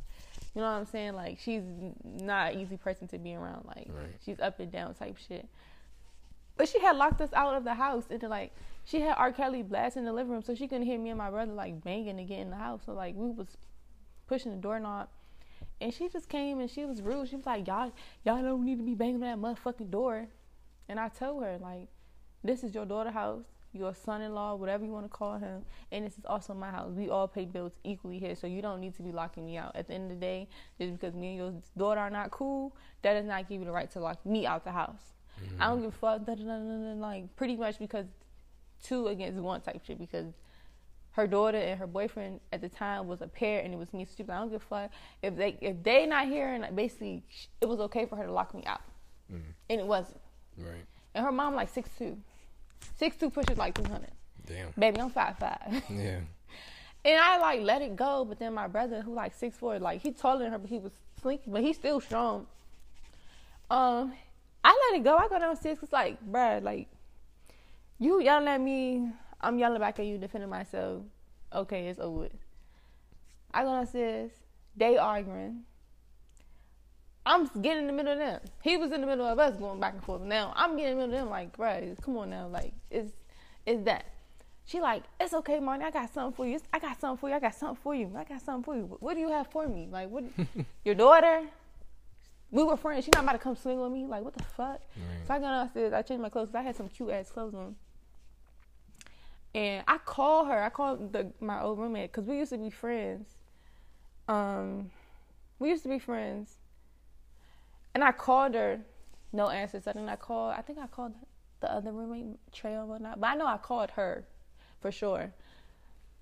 you know what I'm saying? Like, she's not an easy person to be around. Like, Right. she's up and down type shit. But she had locked us out of the house into like she had R. Kelly blasting in the living room, so she couldn't hear me and my brother like banging to get in the house. So like we was pushing the doorknob, and she just came and she was rude. She was like, "Y'all, y'all don't need to be banging that motherfucking door." And I told her like, "This is your daughter house, your son-in-law, whatever you want to call him, and this is also my house. We all pay bills equally here, so you don't need to be locking me out. At the end of the day, just because me and your daughter are not cool, that does not give you the right to lock me out the house." I don't give a fuck. Da, da, da, like pretty much because two against one type shit. Because her daughter and her boyfriend at the time was a pair, and it was me stupid. I don't give a fuck if they if they not here and basically it was okay for her to lock me out, Mhm. and it wasn't. Right. And her mom like six two, six two pushes like two hundred. Damn. Baby, I'm five five. *laughs* Yeah. *laughs* And I like let it go, but then my brother, who like six four, like he taller than her, but he was slinky, but he's still strong. Um, I let it go. I go downstairs. It's like, bruh, like you yelling at me, I'm yelling back at you, defending myself. Okay, it's over. I go downstairs. They arguing. I'm getting in the middle of them. He was in the middle of us going back and forth. Now I'm getting in the middle of them. Like, bruh, come on now. Like, it's it's that. She like, it's okay, Marty. I got something for you. I got something for you. I got something for you. I got something for you. What do you have for me? Like, what? *laughs* your daughter? We were friends. She not about to come swing with me. Like, what the fuck? So I got downstairs. I changed my clothes. I had some cute ass clothes on. And I called her. I called the my old roommate because we used to be friends. Um, we used to be friends. And I called her, no answer. So then I called. I think I called the other roommate Trey or whatnot. But I know I called her, for sure,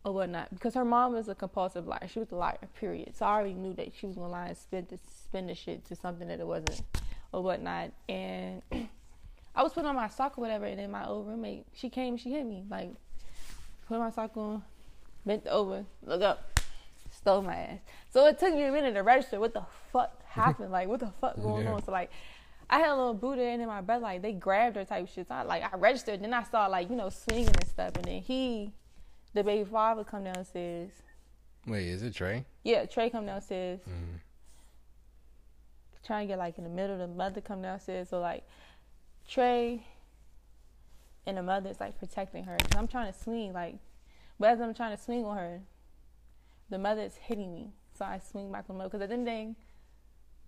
or whatnot because her mom was a compulsive liar. She was a liar. Period. So I already knew that she was gonna lie and spend the spend the shit to something that it wasn't, or whatnot. And *clears throat* I was putting on my sock or whatever, and then my old roommate she came. She hit me like put my sock on, bent over, look up, stole my ass. So it took me a minute to register what the fuck *laughs* happened, like what the fuck going Yeah. on. So like, I had a little Buddha and then my brother like they grabbed her type shit. So I like I registered, then I saw like you know swinging and stuff, and then he, the baby father, come downstairs. Wait, is it Trey? Yeah, Trey come downstairs, Mm. Trying to get like in the middle. The mother come downstairs, so like Trey and the mother is like protecting her. Cause I'm trying to swing like, but as I'm trying to swing on her, the mother is hitting me. So I swing back on the mother. Cause at the end of the day,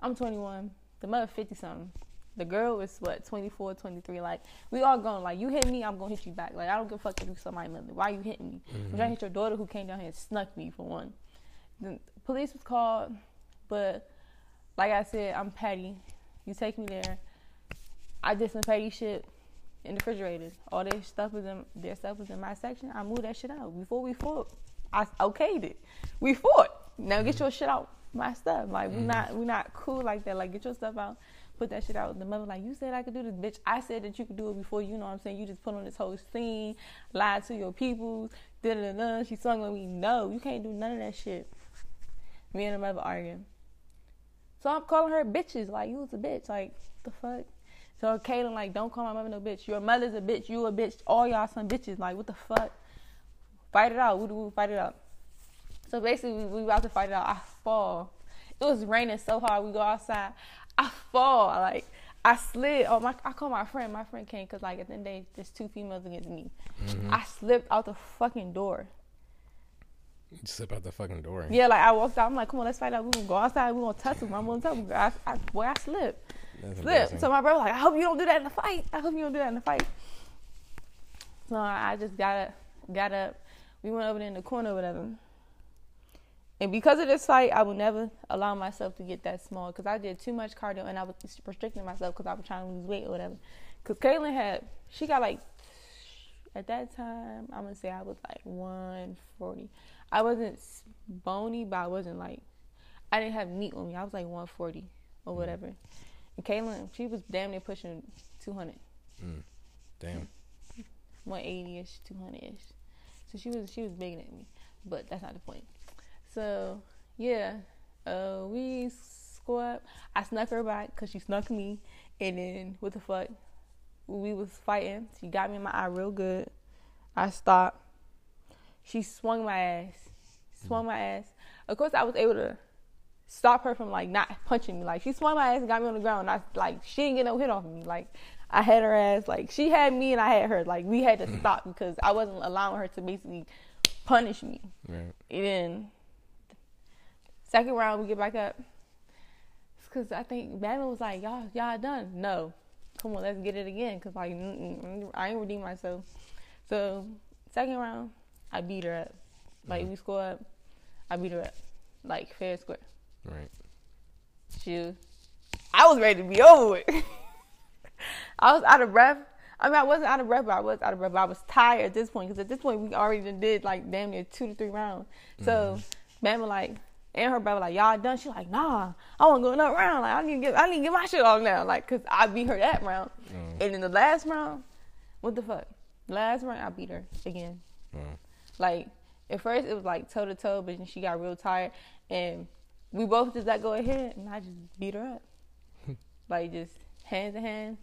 I'm 21. The mother 50 something. The girl was what 24, 23. Like we all going like you hit me, I'm gonna hit you back. Like I don't give a fuck if you somebody mother. Why you hitting me? I'm trying to mm-hmm. hit your daughter who came down here and snuck me for one. The police was called, but like I said, I'm petty. You take me there. I did some petty shit in the refrigerator. All their stuff was in their stuff was in my section. I moved that shit out before we fought. I okayed it. We fought. Now get your shit out. My stuff. Like we mm. not we not cool like that. Like get your stuff out. Put that shit out. The mother like you said I could do this, bitch. I said that you could do it before. You know what I'm saying? You just put on this whole scene, lied to your people. Da da da. She swung on me. No, you can't do none of that shit. Me and the mother arguing. So I'm calling her bitches. Like you was a bitch. Like the fuck. So Kaylin like, don't call my mother no bitch. Your mother's a bitch. You a bitch. All y'all some bitches. Like what the fuck? Fight it out. Woo woo. Fight it out. So basically, we, we about to fight it out. I fall. It was raining so hard. We go outside. I fall. Like I slid. Oh my! I call my friend. My friend came because like at the end of the day, there's two females against me. Mm-hmm. I slipped out the fucking door. Slip out the fucking door. Yeah, like I walked out. I'm like, come on, let's fight out. We're gonna go outside. We gonna touch him. I'm gonna. I, I, boy, I slipped. That's Slip. So my brother like, I hope you don't do that in the fight. I hope you don't do that in the fight. So I just got up, got up. We went over there in the corner, or whatever. And because of this fight, I would never allow myself to get that small because I did too much cardio and I was restricting myself because I was trying to lose weight or whatever. Because Caitlin had, she got like, at that time, I'm gonna say I was like 140. I wasn't bony, but I wasn't like, I didn't have meat on me. I was like 140 or whatever. And Caitlin, she was damn near pushing 200, Damn. 180 ish, 200 ish. So she was she was bigger than me, but that's not the point. So yeah, uh, we squat. I snuck her back because she snuck me, and then what the fuck? We was fighting. She got me in my eye real good. I stopped. She swung my ass. Swung my ass. Of course, I was able to stop her from like not punching me. Like she swung my ass and got me on the ground. I like she didn't get no hit off me. Like I had her ass. Like she had me and I had her. Like we had to stop because I wasn't allowing her to basically punish me. Right. And then second round we get back up. It's Because I think Batman was like, y'all, y'all done. No, come on, let's get it again. Because like mm, mm, I ain't redeemed myself. So second round, I beat her up. Like we score up, I beat her up, like fair and square. Right. She, I was ready to be over with. *laughs* I was out of breath. I mean, I wasn't out of breath, but I was out of breath. But I was tired at this point because at this point we already did like damn near two to three rounds. So, mm-hmm. man, was like, and her brother like, y'all done? She like, nah, I want to go another round. Like, I need to get, I need to get my shit off now. Like, cause I beat her that round, oh. and in the last round, what the fuck? Last round I beat her again. Wow. Like at first it was like toe to toe, but then she got real tired, and we both just let go ahead, and I just beat her up, *laughs* like just hands to hand,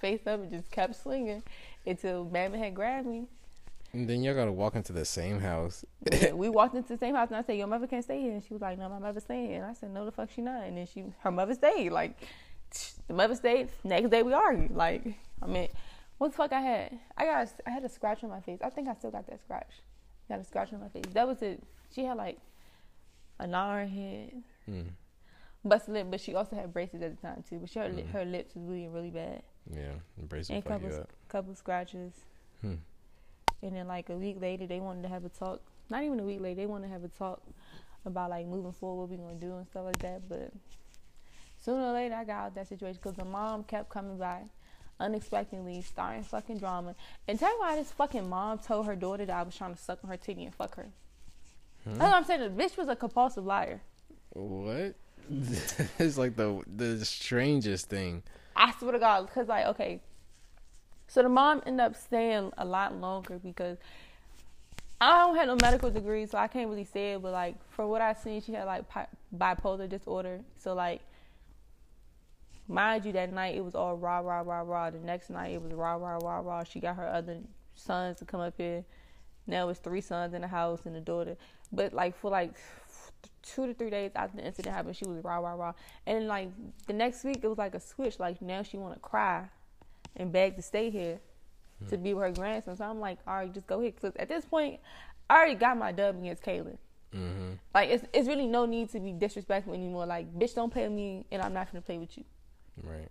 face up, and just kept swinging until Bama had grabbed me. And then y'all gotta walk into the same house. Yeah, *laughs* we walked into the same house, and I said, "Your mother can't stay here." And she was like, "No, my mother's staying." here." And I said, "No, the fuck she not." And then she, her mother stayed. Like *sniffs* the mother stayed. Next day we argued. Like I mean, what the fuck I had? I got, a, I had a scratch on my face. I think I still got that scratch. Got a scratch on my face. That was it. She had like a her head, Mm. busted lip, but she also had braces at the time too. But she, her, lip, her lips was bleeding really bad, Yeah. Embrace will and couple, couple scratches. Hmm. And then like a week later, they wanted to have a talk. Not even a week later, they wanted to have a talk about like moving forward, what we gonna do and stuff like that. But sooner or later, I got out of that situation because the mom kept coming by unexpectedly, starting fucking drama. And tell you why this fucking mom told her daughter that I was trying to suck on her titty and fuck her. Hmm? That's what I'm saying. The bitch was a compulsive liar. What? *laughs* it's like the the strangest thing. I swear to God, because like, okay, so the mom ended up staying a lot longer because I don't have no medical degree, so I can't really say it. But like, for what I seen, she had like bipolar disorder. So like, mind you, that night it was all rah rah rah rah. The next night it was rah rah rah rah. She got her other sons to come up here. Now it's three sons in the house and a daughter. But like for like two to three days after the incident happened, she was rah rah rah. And then like the next week, it was like a switch. Like now she want to cry and beg to stay here to be with her grandson. So I'm like, all right, just go ahead. Because at this point, I already got my dub against Kaylin. Mm-hmm. Like it's it's really no need to be disrespectful anymore. Like bitch, don't play with me, and I'm not gonna play with you. Right.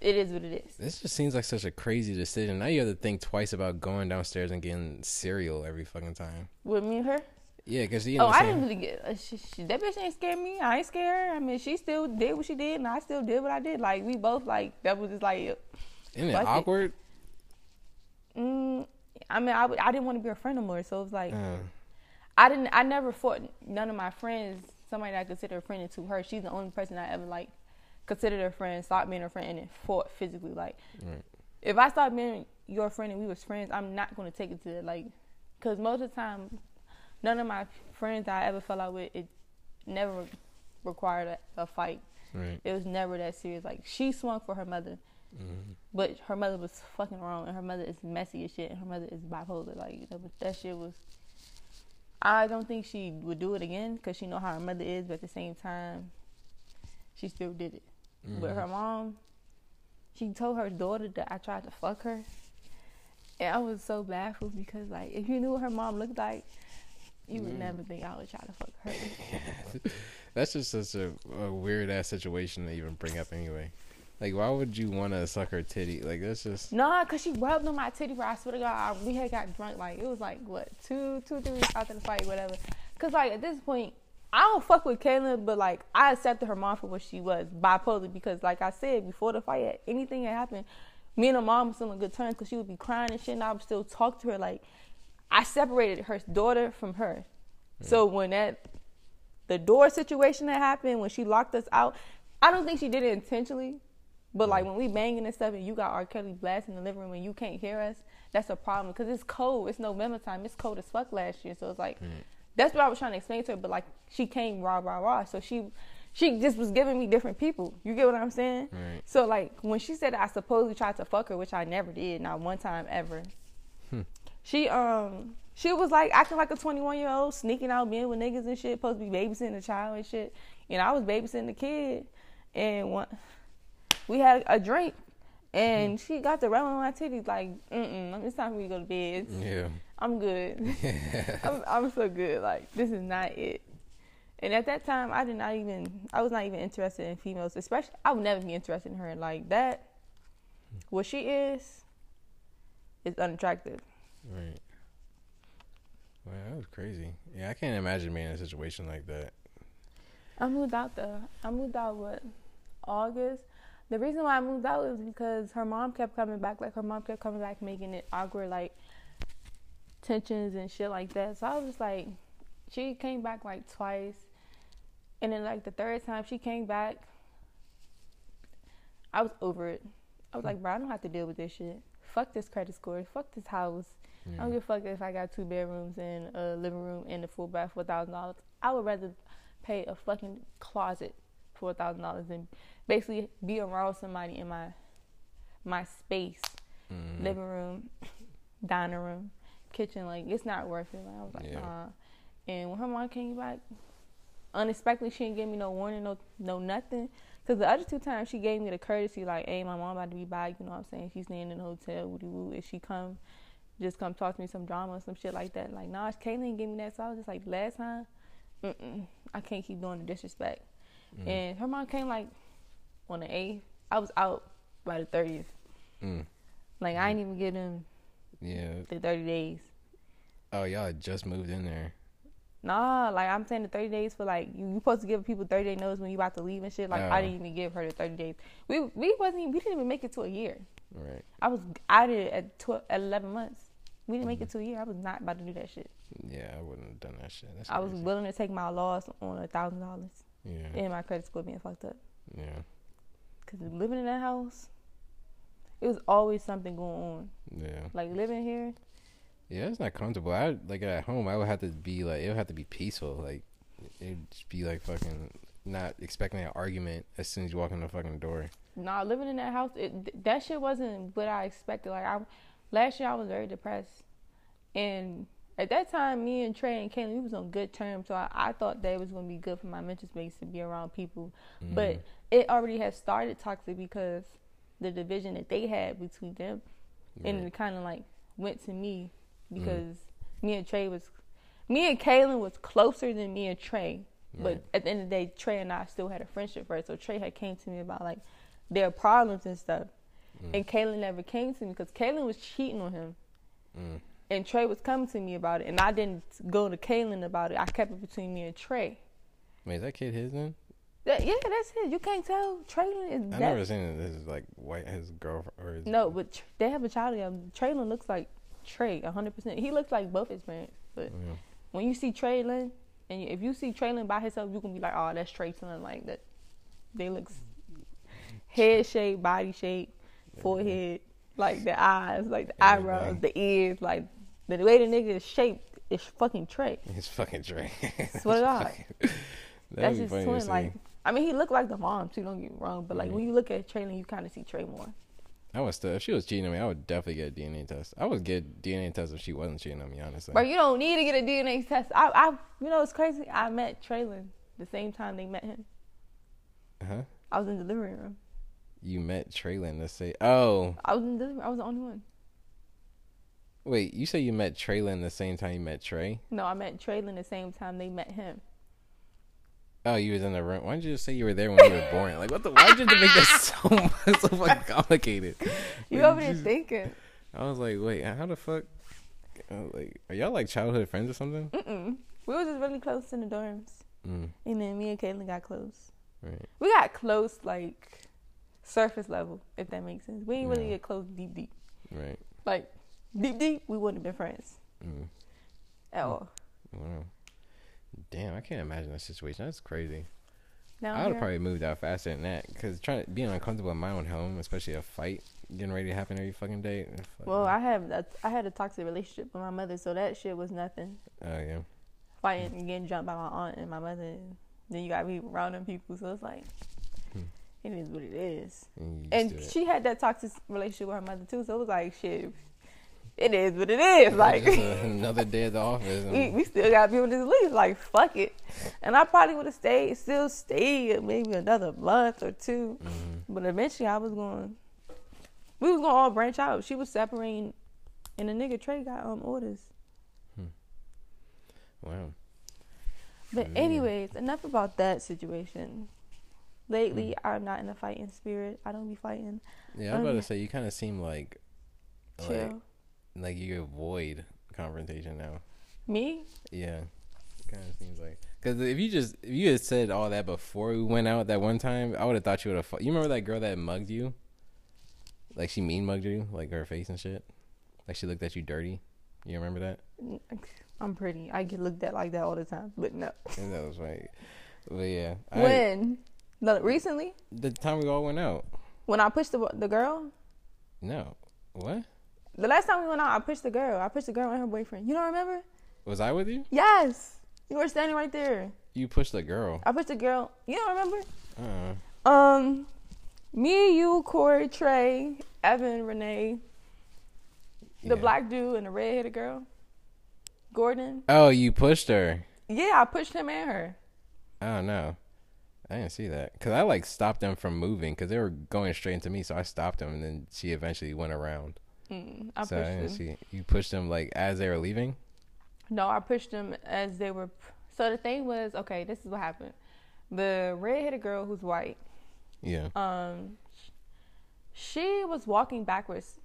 it is what it is. This just seems like such a crazy decision. Now you have to think twice about going downstairs and getting cereal every fucking time. With me and her. Yeah, because you know. Oh, I didn't really get uh, she, she, that bitch ain't scared me. I ain't scared her. I mean, she still did what she did, and I still did what I did. Like we both like that was just like. Isn't it awkward? Mm, I mean, I, w- I didn't want to be her friend no more, so it was like Uh, I didn't. I never fought none of my friends. Somebody that I consider a friend to her, she's the only person I ever like considered a friend, stopped being a friend, and then fought physically. Like, Right. if I stopped being your friend and we was friends, I'm not going to take it to that. Like, because most of the time, none of my friends I ever fell out with, it never required a, a fight. right. It was never that serious. Like, she swung for her mother, Mhm. but her mother was fucking wrong, and her mother is messy as shit, and her mother is bipolar. Like, that, was- that shit was. I don't think she would do it again because she know how her mother is, but at the same time, she still did it. But Mhm. her mom, she told her daughter that I tried to fuck her, and I was so baffled because like if you knew what her mom looked like, you would Mm. never think I would try to fuck her. *laughs* That's just such a, a weird ass situation to even bring up anyway. Like, why would you want to suck her titty? Like, that's just. Nah, cause she rubbed on my titty. Bro, I swear to God, I, we had got drunk. Like it was like what two, two, three weeks after the fight, whatever. Cause like at this point, I don't fuck with Kaylin, but like I accepted her mom for what she was, bipolar. Because like I said before the fight, anything had happened, me and her mom was still on good terms. Cause she would be crying and shit, and I would still talk to her. Like I separated her daughter from her. Hmm. So when that the door situation that happened when she locked us out, I don't think she did it intentionally. But like hmm. when we banging and stuff, and you got R. Kelly blasting in the living room and you can't hear us, that's a problem because it's cold. It's November time. It's cold as fuck last year, so it's like hmm. That's what I was trying to explain to her. But like she came raw, raw, raw. So she she just was giving me different people. You get what I'm saying? Right. So like when she said I supposedly tried to fuck her, which I never did, not one time ever. Hmm. She um she was like acting like a 21 year old, sneaking out, being with niggas and shit, supposed to be babysitting a child and shit. And I was babysitting the kid, and one, we had a drink, and she got the rubbing on my titties like, mm mm, it's time for me to go to bed. Yeah. I'm good. *laughs* I'm, I'm so good. Like this is not it. And at that time, I did not even. I was not even interested in females. Especially, I would never be interested in her. Like that, what she is, is unattractive. Right. Wow, that was crazy. Yeah, I can't imagine being in a situation like that. I moved out though. I moved out what August. The reason why I moved out was because her mom kept coming back. Like her mom kept coming back, making it awkward, like tensions and shit like that. So I was just like, she came back like twice, and then like the third time she came back, I was over it. I was like, bro, I don't have to deal with this shit. Fuck this credit score. Fuck this house. I don't give a fuck if I got two bedrooms and a living room and a full bath for thousand dollars. I would rather pay a fucking closet for thousand dollars and basically be around somebody in my my space, Mhm. living room, *laughs* dining room, kitchen. Like it's not worth it. Like, I was like, Yeah. nah. And when her mom came back, unexpectedly, she didn't give me no warning, no no nothing. Cause the other two times she gave me the courtesy, like, hey, my mom about to be back. You know what I'm saying? She's staying in the hotel. Woody woo. If she come, just come talk to me some drama or some shit like that. Like, nah, Kaylin didn't me that. So I was just like, last time, mm-mm, I can't keep doing the disrespect. Mm. And her mom came like on the eighth. I was out by the thirtieth. Mm. Like I ain't even get them Yeah. the thirty days. Oh, y'all had just moved in there. Nah, like I'm saying the thirty days for like you, you supposed to give people thirty day notice when you about to leave and shit. Like I Oh. didn't even give her the thirty days. We we wasn't even, we didn't even make it to a year. Right. I was out of it at twelve at eleven months. We didn't make it mm-hmm. to a year. I was not about to do that shit. Yeah, I wouldn't have done that shit. That's I was willing to take my loss on a thousand dollars Yeah. and my credit score being fucked up. Yeah. Cause living in that house, it was always something going on. Yeah. Like living here, Yeah, it's not comfortable. I like at home. I would have to be like it would have to be peaceful. Like it'd just be like fucking not expecting an argument as soon as you walk in the fucking door. nah, living in that house, it, that shit wasn't what I expected. Like I, last year I was very depressed, and at that time, me and Trey and Kaylee, we was on good terms. So I, I thought that it was gonna be good for my mental space to be around people. But mm. it already had started toxic because the division that they had between them, and it kind of like went to me because me and Trey was, me and Kaylin was closer than me and Trey. But Right. at the end of the day, Trey and I still had a friendship first. So Trey had came to me about like, their problems and stuff. Mm. And Kaylin never came to me because Kaylin was cheating on him. Mm. And Trey was coming to me about it. And I didn't go to Kaylin about it. I kept it between me and Trey. Wait, is that kid his then? That, yeah, that's it. You can't tell. Traylon is I that. never seen this is like white his girlfriend or his, No, but Tr- they have a child together. Traylon looks like Trey, hundred percent. He looks like both his parents. But Yeah. when you see Traylon, and you, if you see Traylon by himself, you can be like, oh, that's Trey son. Like that. They look head shape, body shape, forehead, like the eyes, like the eyebrows, the ears, like the way the nigga is shaped is fucking Trey. He's fucking Trey. *laughs* Swear to God. *laughs* That's his twin. Like, I mean, he looked like the mom too. Don't get me wrong, but like Mhm. when you look at Traylon, you kind of see Trey more. I would still if she was cheating on me, I would definitely get a DNA test. I would get DNA test if she wasn't cheating on me, honestly. But you don't need to get a DNA test. I, I, you know, it's crazy. I met Traylon the same time they met him. huh? I was in the delivery room. You met Traylon to say oh I was in the delivery. I was the only one. wait, you say you met Traylon the same time you met Trey? No, I met Traylon the same time they met him. Oh, you was in the room. Why didn't you just say you were there when you were born? Like what the Why did you make this *laughs* so so fucking *laughs* complicated? You over there thinking? I was like, wait, how the fuck? Like, are y'all like childhood friends or something? Mm-mm. We were just really close in the dorms, Mm, and then me and Caitlin got close. right. We got close, like surface level, if that makes sense. We didn't really get close deep, deep. Right. Like deep, deep. We wouldn't have been friends Mm, at all. wow. Damn, I can't imagine that situation. That's crazy. Now I would have probably moved out faster than that because trying to being uncomfortable in my own home, especially a fight getting ready to happen every fucking day. uh, fuck. Well, I have a, I had a toxic relationship with my mother, so that shit was nothing. oh yeah, Fighting and getting jumped by my aunt and my mother. And then you got people around them people, so it's like Hmm. it is what it is. and, And she had that toxic relationship with her mother too, so it was like shit. It is what it is. Like another day at *laughs* the office. we, we still got people this leave. Like fuck it. And I probably would have stayed, still stayed maybe another month or two. Mhm. But eventually, I was going. We was going to all branch out. She was separating, and the nigga Trey got um orders. Hmm. Wow. But Yeah. anyways, enough about that situation. Lately, I'm not in a fighting spirit. I don't be fighting. Yeah, I was about Um, to say you kind of seem like Chill. like like you avoid confrontation now. Me? Yeah, It kind of seems like because if you just if you had said all that before we went out that one time, I would have thought you would have. You remember that girl that mugged you? Like she mean mugged you, like her face and shit. Like she looked at you dirty. You remember that? I'm pretty. I get looked at like that all the time. But no. *laughs* And that was right. But yeah, I, when? No, recently? the time we all went out. When I pushed the the girl? No, what The last time we went out, I pushed the girl. I pushed the girl and her boyfriend. You don't remember? was I with you? Yes. You were standing right there. You pushed the girl. I pushed the girl. You don't remember? Uh, Um, me, you, Corey, Trey, Evan, Renee, the yeah. black dude, and the red-headed girl, Gordon. Oh, you pushed her. Yeah, I pushed him and her. I don't know. I didn't see that because I like stopped them from moving because they were going straight into me. So I stopped them, and then she eventually went around. Mm, I so I pushed didn't him. see you pushed them like as they were leaving. No, I pushed them as they were. So the thing was, okay, this is what happened. The red-headed girl who's white, Yeah. um, she was walking backwards,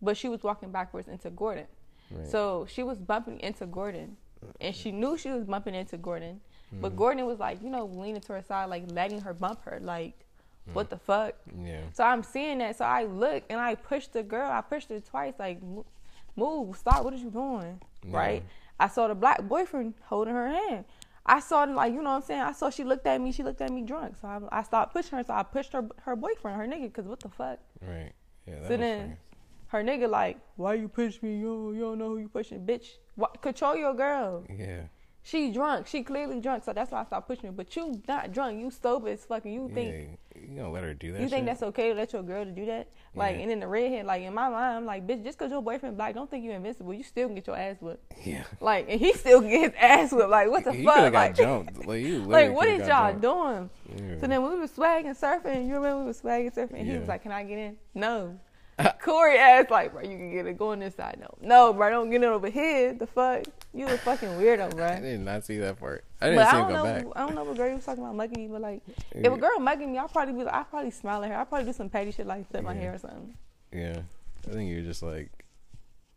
but she was walking backwards into Gordon. Right. So she was bumping into Gordon, and she knew she was bumping into Gordon, Mm-hmm. but Gordon was like, you know, leaning to her side, like letting her bump her, like, Mm. what the fuck? yeah. So I'm seeing that, so I look and I pushed the girl. I pushed her twice, like, move, stop, what are you doing? Yeah. Right? I saw the black boyfriend holding her hand. I saw it, like, you know what I'm saying? I saw she looked at me, she looked at me drunk. So I, I stopped pushing her, so I pushed her her boyfriend, her nigga, because what the fuck? Right. Yeah. That So then her nigga like, why you push me? Yo, you don't know who you pushing, bitch. What, control your girl. Yeah. She drunk. She clearly drunk. So that's why I stopped pushing her. But you not drunk. You stupid as fucking. You think yeah. You gonna let her do that? you think shit? that's okay to let your girl to do that? Like, Yeah. and then the redhead, like in my mind, I'm like, bitch, just cause your boyfriend black, don't think you're invincible. You still can get your ass whipped. Yeah. Like, and he still can get his ass whipped. Like, what *laughs* the He fuck? got Like, jumped. Like you. *laughs* like what is y'all jumped. doing? Yeah. So then we was swagging surfing, you remember we was swagging surfing, and he was like, "Can I get in?" No. *laughs* Corey asked like, bro, you can get it. Go on this side. No, no, bro, don't get it over here. The fuck, you a fucking weirdo, bro. I did not see that part. I didn't But I see him don't go know. back. I don't know what girl you was talking about mugging me, but like, if a girl mugging me, I'll probably be, like, I'll probably smile at her. I'll probably do some petty shit like flip my hair or something. Yeah, I think you're just like,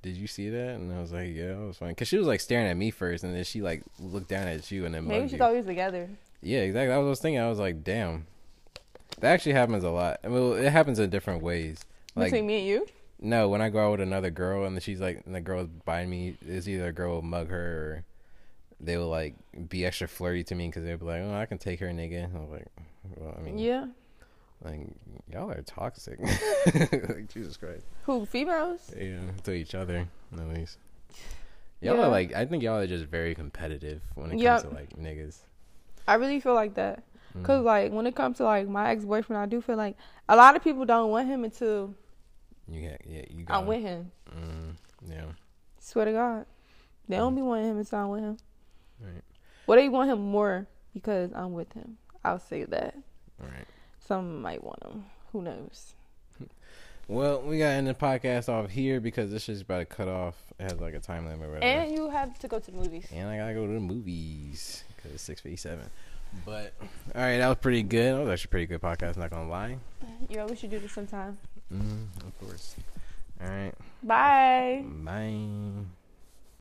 did you see that? And I was like, yeah, it was fine. Cause she was like staring at me first, and then she like looked down at you and then Maybe she you. thought we was together. Yeah, exactly. That was what I was thinking. I was like, damn, that actually happens a lot. I mean, it happens in different ways. Like, Between me and you, no, when I go out with another girl and then she's like, and the girl's by me, is either a girl will mug her or they will like be extra flirty to me because they'll be like, oh, I can take her, nigga. I'm like, well, I mean, yeah. like y'all are toxic. *laughs* like, Jesus Christ. Who females? Yeah, to each other at least. Y'all Yeah. are like, I think y'all are just very competitive when it comes to like niggas. I really feel like that. Mm. Cause like when it comes to like my ex boyfriend, I do feel like a lot of people don't want him until You yeah, you got. I'm with him. Mm, yeah. Swear to God, they don't be wanting him until I'm with him. Right. Well, they want him more because I'm with him. I'll say that. Right. Some might want him. Who knows? *laughs* Well, we got to end the podcast off here because this is about to cut off. It has like a time limit or whatever. And you have to go to the movies. And I gotta go to the movies because it's six fifty seven. But all right, that was pretty good. That was actually a pretty good podcast. Not gonna lie. Yeah, we should do this sometime. Mm, of course. All right. Bye. Bye.